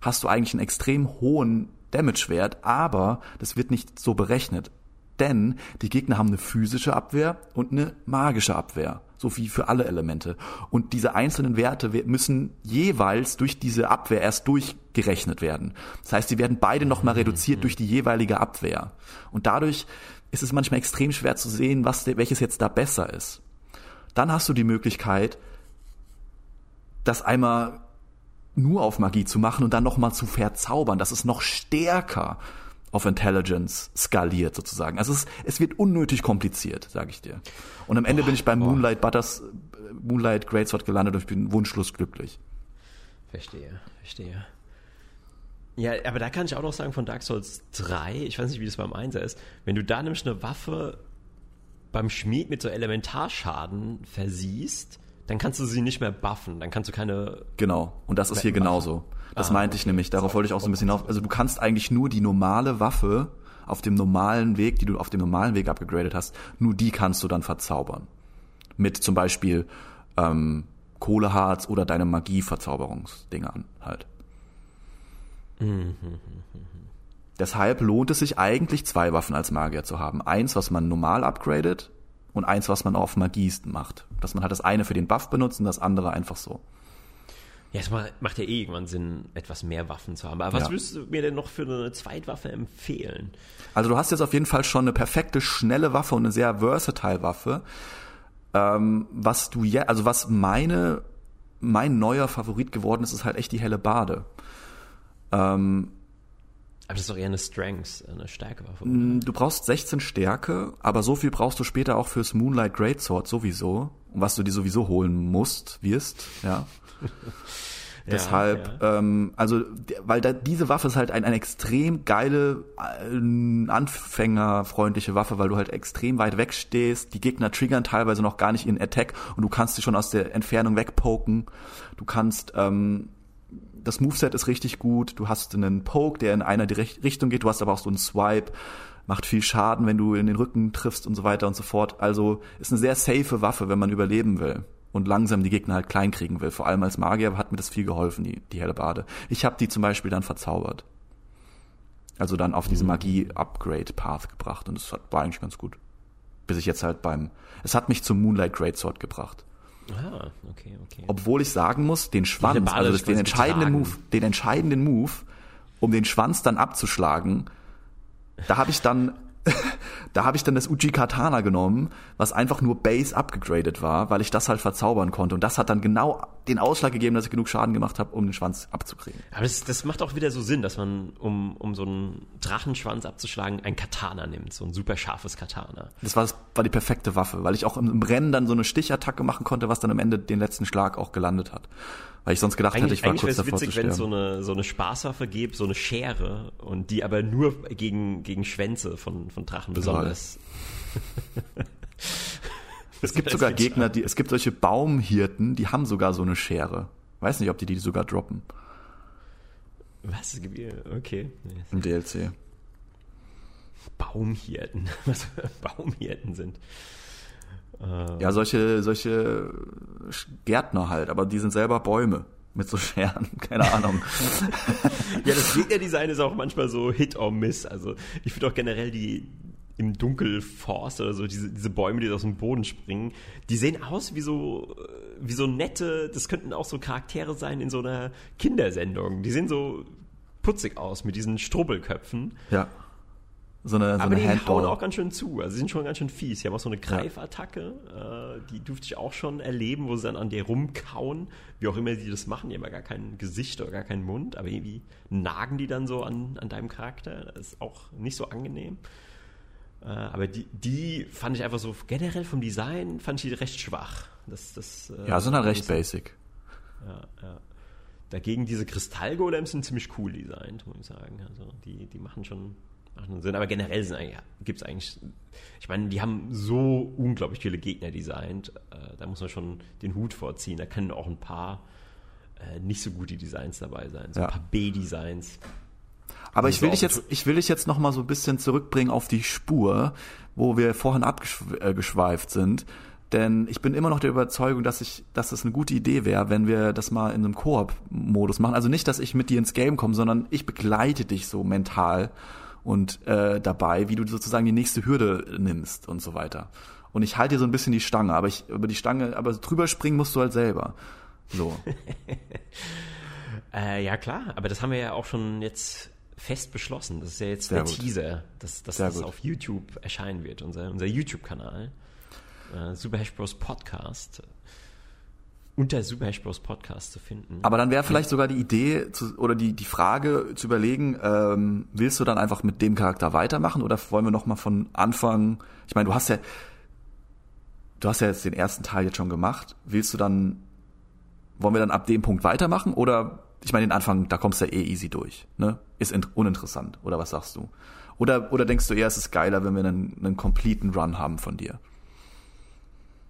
hast du eigentlich einen extrem hohen Damage-Wert, aber das wird nicht so berechnet. Denn die Gegner haben eine physische Abwehr und eine magische Abwehr so wie für alle Elemente. Und diese einzelnen Werte müssen jeweils durch diese Abwehr erst durchgerechnet werden. Das heißt, sie werden beide nochmal reduziert durch die jeweilige Abwehr. Und dadurch ist es manchmal extrem schwer zu sehen, was, welches jetzt da besser ist. Dann hast du die Möglichkeit, das einmal nur auf Magie zu machen und dann nochmal zu verzaubern. Das ist noch stärker of Intelligence skaliert sozusagen. Also es, es wird unnötig kompliziert, sage ich dir. Und am Ende boah, bin ich beim boah. Moonlight Butters, Moonlight Greatsword gelandet und ich bin wunschlos glücklich. Verstehe, verstehe. Ja, aber da kann ich auch noch sagen von Dark Souls 3, ich weiß nicht, wie das beim Einser ist, wenn du da nämlich eine Waffe beim Schmied mit so Elementarschaden versiehst, dann kannst du sie nicht mehr buffen, dann kannst du keine. Genau, und das ist hier genauso. Das ah, meinte ich nämlich, darauf wollte ich auch so ein bisschen auf. Also du kannst eigentlich nur die normale Waffe auf dem normalen Weg, die du auf dem normalen Weg abgegradet hast, nur die kannst du dann verzaubern. Mit zum Beispiel ähm, Kohleharz oder deine Magie-Verzauberungsdingern halt. Deshalb lohnt es sich eigentlich, zwei Waffen als Magier zu haben. Eins, was man normal upgradet und eins, was man auf Magie macht. Dass man halt das eine für den Buff benutzt und das andere einfach so. Ja, es macht ja eh irgendwann Sinn, etwas mehr Waffen zu haben. Aber was Ja. würdest du mir denn noch für eine Zweitwaffe empfehlen? Also du hast jetzt auf jeden Fall schon eine perfekte, schnelle Waffe und eine sehr versatile Waffe. Ähm, was du ja, also was meine, mein neuer Favorit geworden ist, ist halt echt die helle Bade. Ähm, Aber das ist doch eher eine Strength, eine Stärkewaffe. oder? Mm, Du brauchst 16 Stärke, aber so viel brauchst du später auch fürs Moonlight Greatsword sowieso, was du dir sowieso holen musst, wirst, ja. <laughs> Deshalb, ja. ähm, also, weil da, diese Waffe ist halt ein, eine extrem geile, äh, anfängerfreundliche Waffe, weil du halt extrem weit weg stehst. Die Gegner triggern teilweise noch gar nicht ihren Attack und du kannst sie schon aus der Entfernung wegpoken. Du kannst, ähm, das Moveset ist richtig gut. Du hast einen Poke, der in einer Richtung geht. Du hast aber auch so einen Swipe. Macht viel Schaden, wenn du in den Rücken triffst und so weiter und so fort. Also ist eine sehr safe Waffe, wenn man überleben will und langsam die Gegner halt klein kriegen will. Vor allem als Magier hat mir das viel geholfen, die, die helle Bade. Ich habe die zum Beispiel dann verzaubert. Also dann auf diese Magie-Upgrade-Path gebracht und das hat, war eigentlich ganz gut. Bis ich jetzt halt beim, es hat mich zum Moonlight Greatsword gebracht. Ah, okay, okay. Obwohl ich sagen muss, den Schwanz, also den entscheidenden. Move, den entscheidenden Move, um den Schwanz dann abzuschlagen, da habe ich dann, da habe ich dann das Uji Katana genommen, was einfach nur Base abgegradet war, weil ich das halt verzaubern konnte. Und das hat dann genau den Ausschlag gegeben, dass ich genug Schaden gemacht habe, um den Schwanz abzukriegen. Aber das, das macht auch wieder so Sinn, dass man, um, um so einen Drachenschwanz abzuschlagen, ein Katana nimmt. So ein super scharfes Katana. Das war, das war die perfekte Waffe, weil ich auch im, im Rennen dann so eine Stichattacke machen konnte, was dann am Ende den letzten Schlag auch gelandet hat. Weil ich sonst gedacht hätte, Eigentlich, ich war kurz davor witzig, zu wenn es so sterben. eine, so eine Spaßwaffe gibt, so eine Schere, und die aber nur gegen, gegen Schwänze von, von Drachen besonders. <laughs> Es gibt sogar Gegner, die, es gibt solche Baumhirten, die haben sogar so eine Schere. Weiß nicht, ob die die sogar droppen Was? Okay. Im DLC. Baumhirten. <laughs> Was Baumhirten sind. Äh, Ja, solche, solche Gärtner halt, aber die sind selber Bäume mit so Scheren, <laughs> keine Ahnung. <laughs> Ja, das Gegnerdesign ist auch manchmal so Hit or Miss. Also ich finde auch generell die im Dunkelforst oder so, diese, diese Bäume, die aus dem Boden springen, die sehen aus wie so, äh, wie so nette, das könnten auch so Charaktere sein in so einer Kindersendung. Die sehen so putzig aus mit diesen Strubbelköpfen. ja. So eine, so Aber eine die hauen Handball. auch ganz schön zu. Also sie sind schon ganz schön fies. Die haben auch so eine Greifattacke, äh, die durfte ich auch schon erleben, wo sie dann an dir rumkauen. Wie auch immer die das machen. Die haben ja gar kein Gesicht oder gar keinen Mund, aber irgendwie nagen die dann so an, an deinem Charakter. Das ist auch nicht so angenehm. Äh, aber die, die fand ich einfach so, generell vom Design fand ich die recht schwach. Das, das, äh, Ja, sind halt recht basic. ja, ja. Dagegen diese Kristallgolems sind ziemlich cool designt, muss ich sagen. Also die, die machen schon, machen Sinn. Aber generell gibt es eigentlich, ich meine, die haben so unglaublich viele Gegner designt. Äh, da muss man schon den Hut vorziehen. Da können auch ein paar äh, nicht so gute Designs dabei sein. So Ja. ein paar B-Designs. Aber Das ich will dich jetzt, ich will dich jetzt noch mal so ein bisschen zurückbringen auf die Spur, wo wir vorhin abgeschweift sind. Denn ich bin immer noch der Überzeugung, dass ich, dass es eine gute Idee wäre, wenn wir das mal in einem Koop-Modus machen. Also nicht, dass ich mit dir ins Game komme, sondern ich begleite dich so mental und äh, dabei, wie du sozusagen die nächste Hürde nimmst und so weiter. Und ich halte dir so ein bisschen die Stange, aber ich über die Stange, aber drüber springen musst du halt selber. So. <laughs> Äh, ja, klar, aber das haben wir ja auch schon jetzt fest beschlossen. Das ist ja jetzt Sehr der gut. Teaser, dass, dass das gut. auf YouTube erscheinen wird, unser, unser YouTube-Kanal. Äh, Super Hash Bros. Podcast. Unter Super Bros. Podcast zu finden. Aber dann wäre vielleicht sogar die Idee zu, oder die, die Frage zu überlegen, ähm, willst du dann einfach mit dem Charakter weitermachen oder wollen wir nochmal von Anfang, ich meine, du hast ja, du hast ja jetzt den ersten Teil jetzt schon gemacht, willst du dann, wollen wir dann ab dem Punkt weitermachen oder, ich meine, den Anfang, da kommst du ja eh easy durch, ne? Ist int- uninteressant, oder was sagst du? Oder, oder denkst du eher, es ist geiler, wenn wir einen, einen completen Run haben von dir?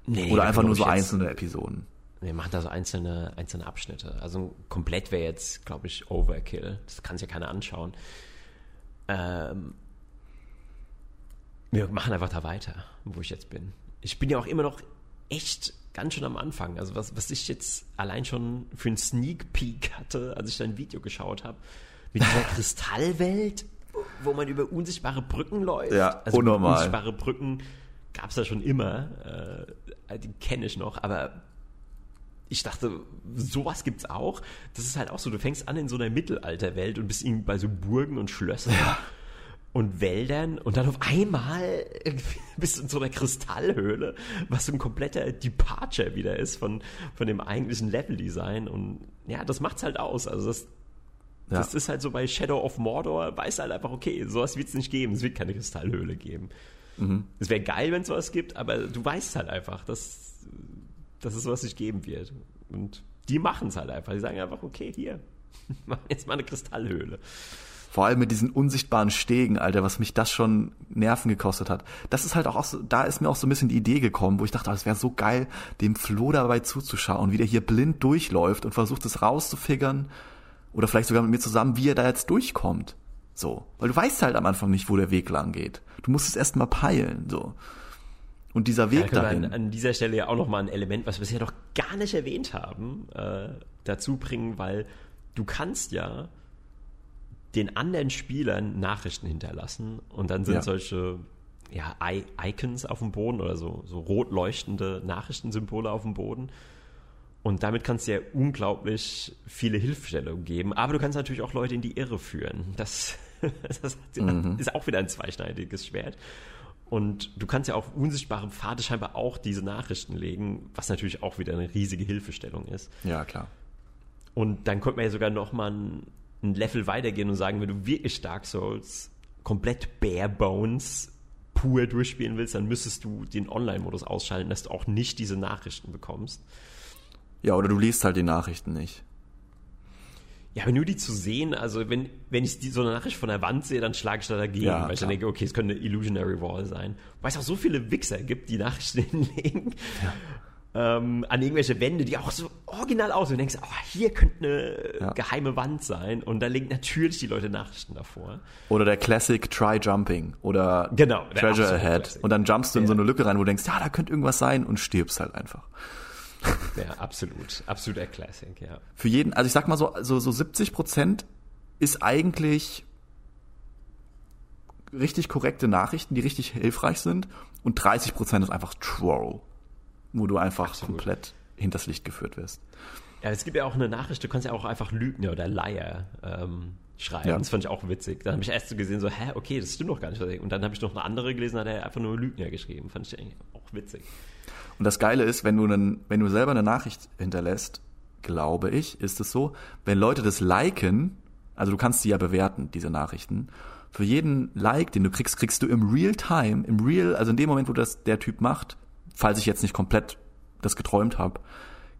Nee, Oder einfach nur so einzelne Episoden? Wir machen da so einzelne, einzelne Abschnitte. Also komplett wäre jetzt, glaube ich, Overkill. Das kann sich ja keiner anschauen. Ähm, wir machen einfach da weiter, wo ich jetzt bin. Ich bin ja auch immer noch echt ganz schön am Anfang. Also was, was ich jetzt allein schon für einen Sneak Peek hatte, als ich dein Video geschaut habe, mit dieser <laughs> Kristallwelt, wo man über unsichtbare Brücken läuft. Ja, also unnormal. Unsichtbare Brücken gab es da schon immer. Äh, die kenne ich noch, aber ich dachte, sowas gibt's auch. Das ist halt auch so, du fängst an in so einer Mittelalterwelt und bist irgendwie bei so Burgen und Schlössern. Ja. Und Wäldern und dann auf einmal <laughs> bist du in so einer Kristallhöhle, was so ein kompletter Departure wieder ist von, von dem eigentlichen Leveldesign. Und ja, das macht's halt aus. Also das, Ja. das ist halt so bei Shadow of Mordor, weißt du halt einfach, okay, sowas wird's nicht geben. Es wird keine Kristallhöhle geben. Mhm. Es wäre geil, wenn es sowas gibt, aber du weißt halt einfach, dass, dass es sowas nicht geben wird. Und die machen es halt einfach. Die sagen einfach, okay, hier, <laughs> jetzt mal eine Kristallhöhle. Vor allem mit diesen unsichtbaren Stegen, Alter, was mich das schon Nerven gekostet hat. Das ist halt auch, so, da ist mir auch so ein bisschen die Idee gekommen, wo ich dachte, es wäre so geil, dem Flo dabei zuzuschauen, wie der hier blind durchläuft und versucht es rauszufigern oder vielleicht sogar mit mir zusammen, wie er da jetzt durchkommt. So. Weil du weißt halt am Anfang nicht, wo der Weg lang geht. Du musst es erst mal peilen, so. Und dieser Weg Da können dahin. an, an dieser Stelle ja auch nochmal ein Element, was wir bisher noch gar nicht erwähnt haben, äh, dazu bringen, weil du kannst ja den anderen Spielern Nachrichten hinterlassen und dann sind Ja. solche ja, I Icons auf dem Boden oder so, so rot leuchtende Nachrichtensymbole auf dem Boden. Und damit kannst du ja unglaublich viele Hilfestellungen geben. Aber du kannst natürlich auch Leute in die Irre führen. Das, <laughs> das ist auch wieder ein zweischneidiges Schwert. Und du kannst ja auf unsichtbarem Pfade scheinbar auch diese Nachrichten legen, was natürlich auch wieder eine riesige Hilfestellung ist. Ja, klar. Und dann könnte man ja sogar noch mal ein, ein Level weitergehen und sagen, wenn du wirklich Dark Souls komplett bare bones pur durchspielen willst, dann müsstest du den Online-Modus ausschalten, dass du auch nicht diese Nachrichten bekommst. Ja, oder du liest halt die Nachrichten nicht. Ja, aber nur die zu sehen, also wenn, wenn ich die, so eine Nachricht von der Wand sehe, dann schlage ich da dagegen, Ja, weil ich dann klar. denke, okay, es könnte eine Illusionary Wall sein. Weil es auch so viele Wichser gibt, die Nachrichten <laughs> hinlegen ähm, an irgendwelche Wände, die auch so original aussehen. Du denkst, oh, hier könnte eine Ja. geheime Wand sein und da legen natürlich die Leute Nachrichten davor. Oder der Classic Try Jumping oder Genau, Treasure Ahead. Classic. Und dann jumpst du in so Ja. eine Lücke rein, wo du denkst, ja, da könnte irgendwas sein und stirbst halt einfach. Ja, absolut. Absoluter Classic, ja. Für jeden, also ich sag mal so, so, so 70 Prozent ist eigentlich richtig korrekte Nachrichten, die richtig hilfreich sind. Und 30 Prozent ist einfach Troll, wo du einfach Absolut. komplett hinters Licht geführt wirst. Ja, es gibt ja auch eine Nachricht, du kannst ja auch einfach Lügner oder Liar ähm, schreiben. Ja. Das fand ich auch witzig. Dann habe ich erst so gesehen, so, hä, okay, das stimmt doch gar nicht. Und dann habe ich noch eine andere gelesen, da hat er einfach nur Lügner geschrieben. Fand ich eigentlich auch witzig. Und das Geile ist, wenn du, einen, wenn du selber eine Nachricht hinterlässt, glaube ich, ist es so, wenn Leute das liken, also du kannst die ja bewerten, diese Nachrichten, für jeden Like, den du kriegst, kriegst du im Real Time, im Real, also in dem Moment, wo das der Typ macht, falls ich jetzt nicht komplett das geträumt habe,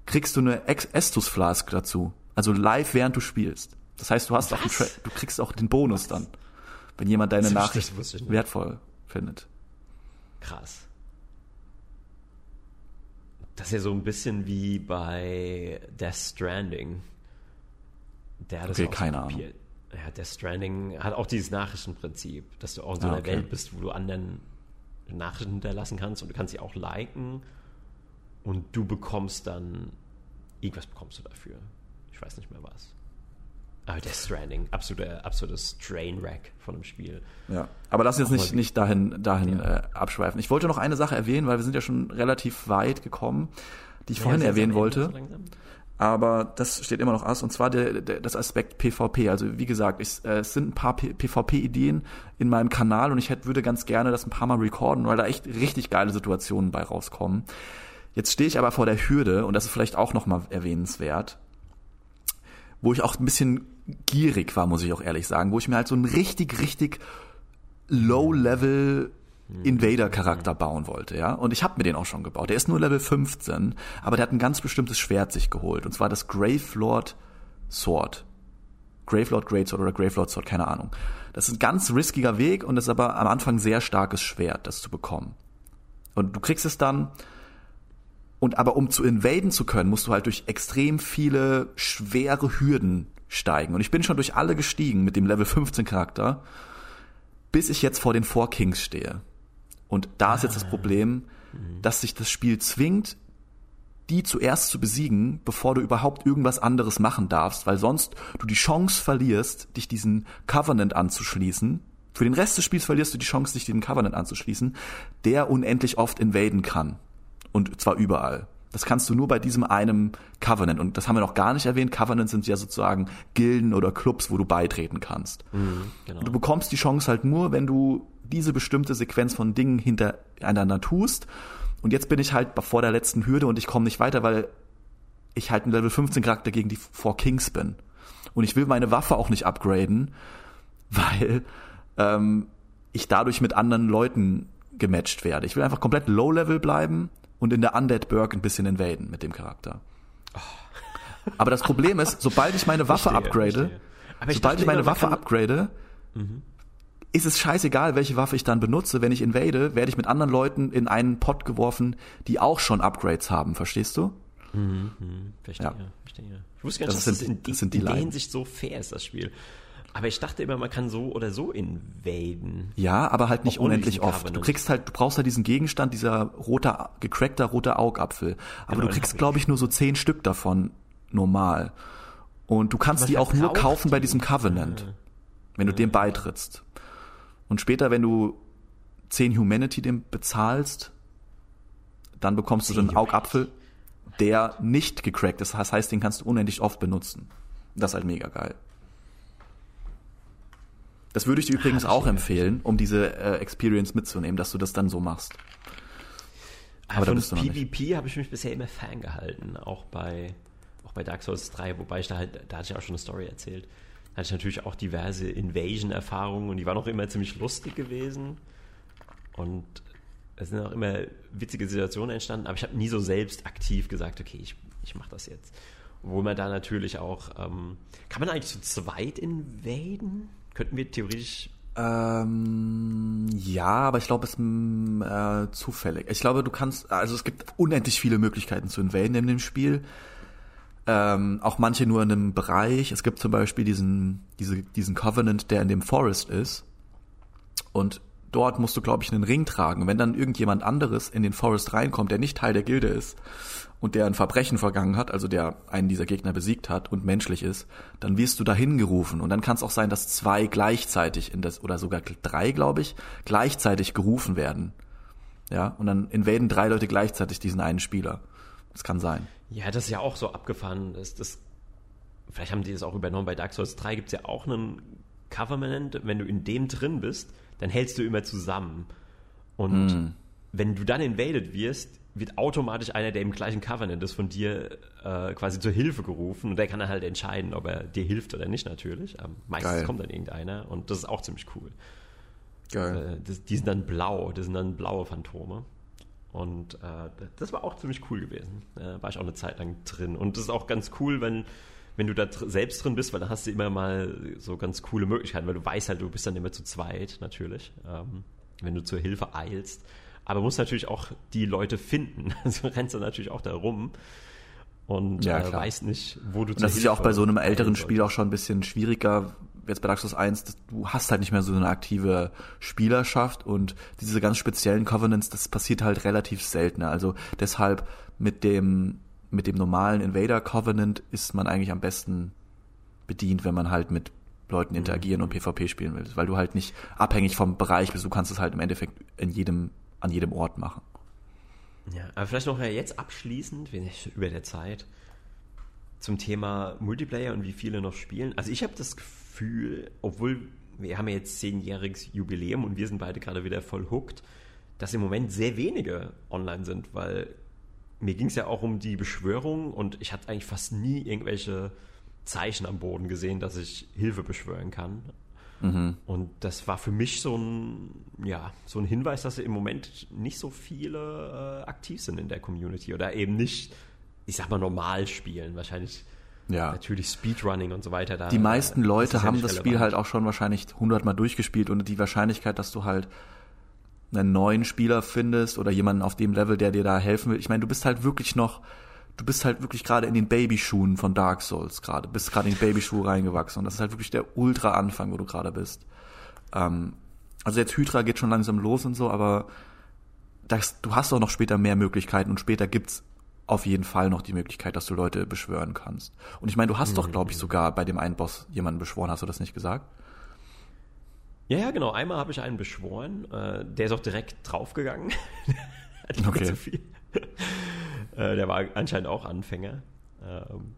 kriegst du eine Ex Estus Flask dazu. Also live, während du spielst. Das heißt, du hast auch einen Was? Tra du kriegst auch den Bonus dann, wenn jemand deine Nachricht wertvoll findet. Krass. Das ist ja so ein bisschen wie bei Death Stranding. Der hat das Okay, so keine Ahnung. Ja, Death Stranding hat auch dieses Nachrichtenprinzip, dass du auch in so Ah, einer okay. Welt bist, wo du anderen Nachrichten hinterlassen kannst und du kannst sie auch liken und du bekommst dann irgendwas bekommst du dafür. Ich weiß nicht mehr was. Aber Death Stranding, absoluter, absolutes Trainwreck von dem Spiel. Ja, aber lass uns jetzt nicht, nicht dahin, dahin Ja. äh, abschweifen. Ich wollte noch eine Sache erwähnen, weil wir sind ja schon relativ weit gekommen, die ich vorhin Ja, erwähnen langsam, wollte. Aber das steht immer noch aus. Und zwar der, der, das Aspekt PvP. Also wie gesagt, ich, äh, es sind ein paar PvP-Ideen in meinem Kanal und ich hätte, würde ganz gerne das ein paar Mal recorden, weil da echt richtig geile Situationen bei rauskommen. Jetzt stehe ich aber vor der Hürde und das ist vielleicht auch nochmal erwähnenswert, wo ich auch ein bisschen gierig war, muss ich auch ehrlich sagen, wo ich mir halt so einen richtig, richtig Low-Level Invader-Charakter bauen wollte, ja. Und ich habe mir den auch schon gebaut. Der ist nur Level 15, aber der hat ein ganz bestimmtes Schwert sich geholt. Und zwar das Gravelord Sword. Gravelord Greatsword oder Gravelord Sword, keine Ahnung. Das ist ein ganz riskiger Weg und ist aber am Anfang ein sehr starkes Schwert, das zu bekommen. Und du kriegst es dann, und aber um zu invaden zu können, musst du halt durch extrem viele schwere Hürden steigen. Und ich bin schon durch alle gestiegen mit dem Level 15 Charakter, bis ich jetzt vor den Four Kings stehe. Und da ist jetzt das Problem, dass sich das Spiel zwingt, die zuerst zu besiegen, bevor du überhaupt irgendwas anderes machen darfst, weil sonst du die Chance verlierst, dich diesen Covenant anzuschließen. Für den Rest des Spiels verlierst du die Chance, dich diesen Covenant anzuschließen, der unendlich oft invaden kann. Und zwar überall. Das kannst du nur bei diesem einem Covenant. Und das haben wir noch gar nicht erwähnt. Covenants sind ja sozusagen Gilden oder Clubs, wo du beitreten kannst. Mhm, genau. Du bekommst die Chance halt nur, wenn du diese bestimmte Sequenz von Dingen hintereinander tust. Und jetzt bin ich halt vor der letzten Hürde und ich komme nicht weiter, weil ich halt ein Level 15 Charakter gegen die Four Kings bin. Und ich will meine Waffe auch nicht upgraden, <laughs> weil ähm, ich dadurch mit anderen Leuten gematcht werde. Ich will einfach komplett Low-Level bleiben und in der Undead Burg ein bisschen invaden mit dem Charakter. Aber das Problem ist, sobald ich meine Waffe verstehe, upgrade, verstehe. sobald ich meine Waffe upgrade, mhm. ist es scheißegal, welche Waffe ich dann benutze. Wenn ich invade, werde ich mit anderen Leuten in einen Pot geworfen, die auch schon Upgrades haben. Verstehst du? Mhm, mh, verstehe, ja. verstehe. Ich wusste gar nicht, das dass sind, das in, das die in der Hinsicht so fair ist, das Spiel. Aber ich dachte immer, man kann so oder so invaden. Ja, aber halt nicht unendlich oft. Du kriegst halt, du brauchst halt diesen Gegenstand, dieser roter, gecrackter roter Augapfel. Aber genau, du kriegst, glaube ich, nur so zehn Stück davon normal. Und du kannst die auch nur kaufen die? bei diesem Covenant, ja. wenn du ja. dem beitrittst. Und später, wenn du zehn Humanity dem bezahlst, dann bekommst du so einen Augapfel, der nicht gecrackt ist. Das heißt, den kannst du unendlich oft benutzen. Das ist halt mega geil. Das würde ich dir übrigens auch empfehlen, um diese äh, Experience mitzunehmen, dass du das dann so machst. Aber von PvP habe ich mich bisher immer Fan gehalten, auch bei, auch bei Dark Souls 3, wobei ich da halt, da hatte ich auch schon eine Story erzählt. Da hatte ich natürlich auch diverse Invasion-Erfahrungen und die waren auch immer ziemlich lustig gewesen. Und es sind auch immer witzige Situationen entstanden, aber ich habe nie so selbst aktiv gesagt, okay, ich, ich mache das jetzt. Obwohl man da natürlich auch, ähm, kann man eigentlich zu zweit invaden? Könnten wir theoretisch. Ähm, ja, aber ich glaube, es ist mm, äh, zufällig. Ich glaube, du kannst, also es gibt unendlich viele Möglichkeiten zu invaden in dem Spiel. Ähm, auch manche nur in einem Bereich. Es gibt zum Beispiel diesen, diese, diesen Covenant, der in dem Forest ist. Und dort musst du, glaube ich, einen Ring tragen. Wenn dann irgendjemand anderes in den Forest reinkommt, der nicht Teil der Gilde ist, und der ein Verbrechen vergangen hat, also der einen dieser Gegner besiegt hat und menschlich ist, dann wirst du dahin gerufen. Und dann kann es auch sein, dass zwei gleichzeitig in das, oder sogar drei, glaube ich, gleichzeitig gerufen werden. Ja, und dann invaden drei Leute gleichzeitig diesen einen Spieler. Das kann sein. Ja, das ist ja auch so abgefahren. Das, das, vielleicht haben die das auch übernommen. Bei Dark Souls 3 gibt es ja auch einen Covenant. Wenn du in dem drin bist, dann hältst du immer zusammen. Und mm. wenn du dann invaded wirst, wird automatisch einer, der im gleichen Covenant ist, von dir äh, quasi zur Hilfe gerufen und der kann dann halt entscheiden, ob er dir hilft oder nicht natürlich. Ähm, meistens Geil. kommt dann irgendeiner und das ist auch ziemlich cool. Geil. Äh, das, die sind dann blau, das sind dann blaue Phantome. Und äh, das war auch ziemlich cool gewesen. Da war ich auch eine Zeit lang drin. Und das ist auch ganz cool, wenn, wenn du da dr selbst drin bist, weil dann hast du immer mal so ganz coole Möglichkeiten, weil du weißt halt, du bist dann immer zu zweit natürlich, ähm, wenn du zur Hilfe eilst aber muss natürlich auch die Leute finden. <laughs> Also rennst du natürlich auch da rum und ja, äh, weißt nicht, wo du und Das ist ja auch bei so einem älteren Spiel auch schon ein bisschen schwieriger. Jetzt bei Dark Souls 1, du hast halt nicht mehr so eine aktive Spielerschaft und diese ganz speziellen Covenants, das passiert halt relativ selten. Also deshalb mit dem, mit dem normalen Invader Covenant ist man eigentlich am besten bedient, wenn man halt mit Leuten interagieren mhm. und PvP spielen will, weil du halt nicht abhängig vom Bereich bist. Du kannst es halt im Endeffekt in jedem an jedem Ort machen. Ja, aber vielleicht noch jetzt abschließend, wenn ich über der Zeit, zum Thema Multiplayer und wie viele noch spielen. Also ich habe das Gefühl, obwohl wir haben ja jetzt zehnjähriges Jubiläum und wir sind beide gerade wieder voll hooked, dass im Moment sehr wenige online sind, weil mir ging es ja auch um die Beschwörung und ich hatte eigentlich fast nie irgendwelche Zeichen am Boden gesehen, dass ich Hilfe beschwören kann. Mhm. Und das war für mich so ein, ja, so ein Hinweis, dass im Moment nicht so viele äh, aktiv sind in der Community oder eben nicht, ich sag mal, normal spielen. Wahrscheinlich ja. natürlich Speedrunning und so weiter. Da, die meisten Leute das haben ja das Spiel halt auch schon wahrscheinlich hundertmal durchgespielt und die Wahrscheinlichkeit, dass du halt einen neuen Spieler findest oder jemanden auf dem Level, der dir da helfen will. Ich meine, du bist halt wirklich noch du bist halt wirklich gerade in den Babyschuhen von Dark Souls gerade, bist gerade in die Babyschuhe reingewachsen und das ist halt wirklich der Ultra-Anfang, wo du gerade bist. Ähm, also jetzt Hydra geht schon langsam los und so, aber das, du hast auch noch später mehr Möglichkeiten und später gibt's auf jeden Fall noch die Möglichkeit, dass du Leute beschwören kannst. Und ich meine, du hast mhm. doch, glaube ich, sogar bei dem einen Boss jemanden beschworen, hast du das nicht gesagt? Ja, ja, genau. Einmal habe ich einen beschworen. Äh, der ist auch direkt draufgegangen. <laughs> Hat okay. zu viel. Äh, der war anscheinend auch Anfänger. Ähm,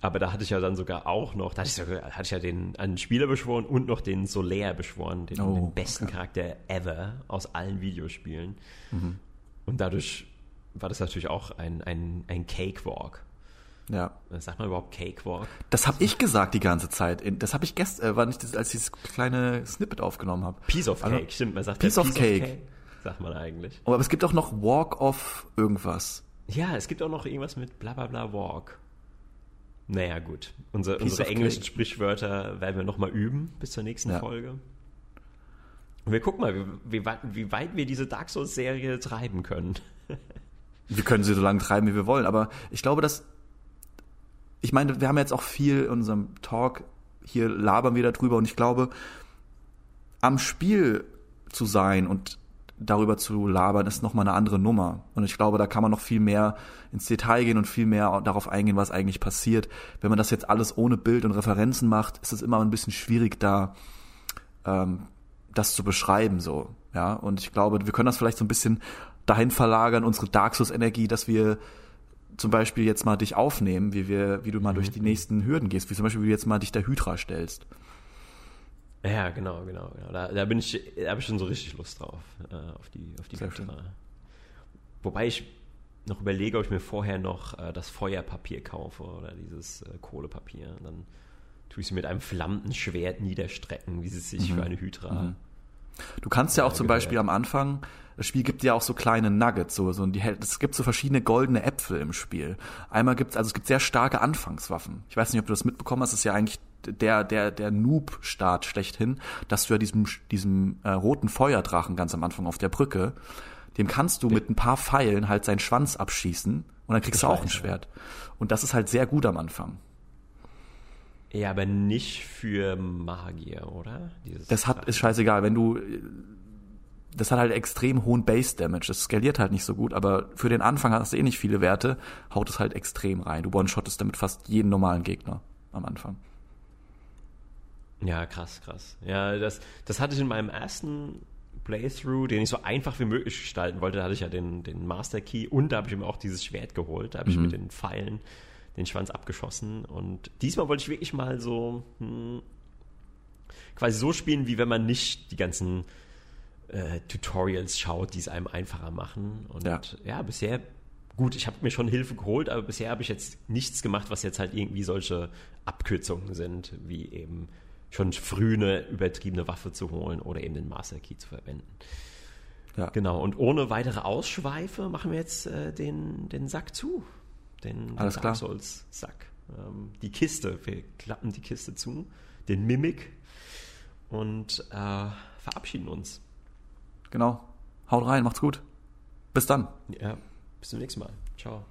aber da hatte ich ja dann sogar auch noch, da hatte ich, sogar, hatte ich ja den einen Spieler beschworen und noch den Solaire beschworen, den, oh, den besten okay. Charakter ever aus allen Videospielen. Mhm. Und dadurch war das natürlich auch ein, ein, ein Cakewalk. Ja. Sagt man überhaupt Cakewalk? Das habe ich gesagt die ganze Zeit. Das habe ich gestern, äh, war nicht, das, als ich das kleine Snippet aufgenommen habe. Piece of Cake, also, stimmt. Man sagt Piece, ja, of, Piece cake. of Cake. Sagt man eigentlich. Oh, aber es gibt auch noch Walk of irgendwas. Ja, es gibt auch noch irgendwas mit bla bla bla Walk. Naja, gut. Unser, unsere englischen cake. Sprichwörter werden wir nochmal üben bis zur nächsten ja. Folge. Und wir gucken mal, wie, wie, wie weit wir diese Dark Souls-Serie treiben können. wir können sie so lange treiben, wie wir wollen, aber ich glaube, dass. Ich meine, wir haben jetzt auch viel in unserem Talk, hier labern wir darüber und ich glaube, am Spiel zu sein und darüber zu labern, ist nochmal eine andere Nummer. Und ich glaube, da kann man noch viel mehr ins Detail gehen und viel mehr darauf eingehen, was eigentlich passiert. Wenn man das jetzt alles ohne Bild und Referenzen macht, ist es immer ein bisschen schwierig, da ähm, das zu beschreiben, so. Ja, und ich glaube, wir können das vielleicht so ein bisschen dahin verlagern, unsere Dark Souls Energie, dass wir zum Beispiel jetzt mal dich aufnehmen, wie wir, wie du mal mhm. durch die nächsten Hürden gehst, wie zum Beispiel, wie du jetzt mal dich der Hydra stellst. Ja, genau, genau. genau. Da, da bin ich, da habe ich schon so richtig Lust drauf, äh, auf die, auf die Wobei ich noch überlege, ob ich mir vorher noch äh, das Feuerpapier kaufe oder dieses äh, Kohlepapier. Und dann tue ich sie mit einem flammenden Schwert niederstrecken, wie sie sich mhm. für eine Hydra. Mhm. Du kannst ja auch zum Beispiel am Anfang, das Spiel gibt ja auch so kleine Nuggets, so, so die, es gibt so verschiedene goldene Äpfel im Spiel. Einmal gibt's, also es gibt sehr starke Anfangswaffen. Ich weiß nicht, ob du das mitbekommen hast, das ist ja eigentlich der, der, der Noob-Start schlechthin, dass du ja diesem, diesem äh, roten Feuerdrachen ganz am Anfang auf der Brücke, dem kannst du mit ein paar Pfeilen halt seinen Schwanz abschießen und dann kriegst das du auch ein Schwert. Und das ist halt sehr gut am Anfang. Ja, aber nicht für Magier, oder? Dieses das hat, ist scheißegal, wenn du, das hat halt extrem hohen Base Damage. Das skaliert halt nicht so gut, aber für den Anfang hast du eh nicht viele Werte, haut es halt extrem rein. Du one-shottest damit fast jeden normalen Gegner am Anfang. Ja, krass, krass. Ja, das, das hatte ich in meinem ersten Playthrough, den ich so einfach wie möglich gestalten wollte. Da hatte ich ja den, den Master Key und da habe ich mir auch dieses Schwert geholt. Da habe ich mhm. mit den Pfeilen den Schwanz abgeschossen. Und diesmal wollte ich wirklich mal so hm, quasi so spielen, wie wenn man nicht die ganzen äh, Tutorials schaut, die es einem einfacher machen. Und ja, ja bisher gut, ich habe mir schon Hilfe geholt, aber bisher habe ich jetzt nichts gemacht, was jetzt halt irgendwie solche Abkürzungen sind, wie eben schon früh eine übertriebene Waffe zu holen oder eben den Master Key zu verwenden. Ja. Genau, und ohne weitere Ausschweife machen wir jetzt äh, den, den Sack zu den Alles Dark Souls Sack. Ähm, die Kiste, wir klappen die Kiste zu, den Mimik und äh, verabschieden uns. Genau. Haut rein, macht's gut. Bis dann. Ja, bis zum nächsten Mal. Ciao.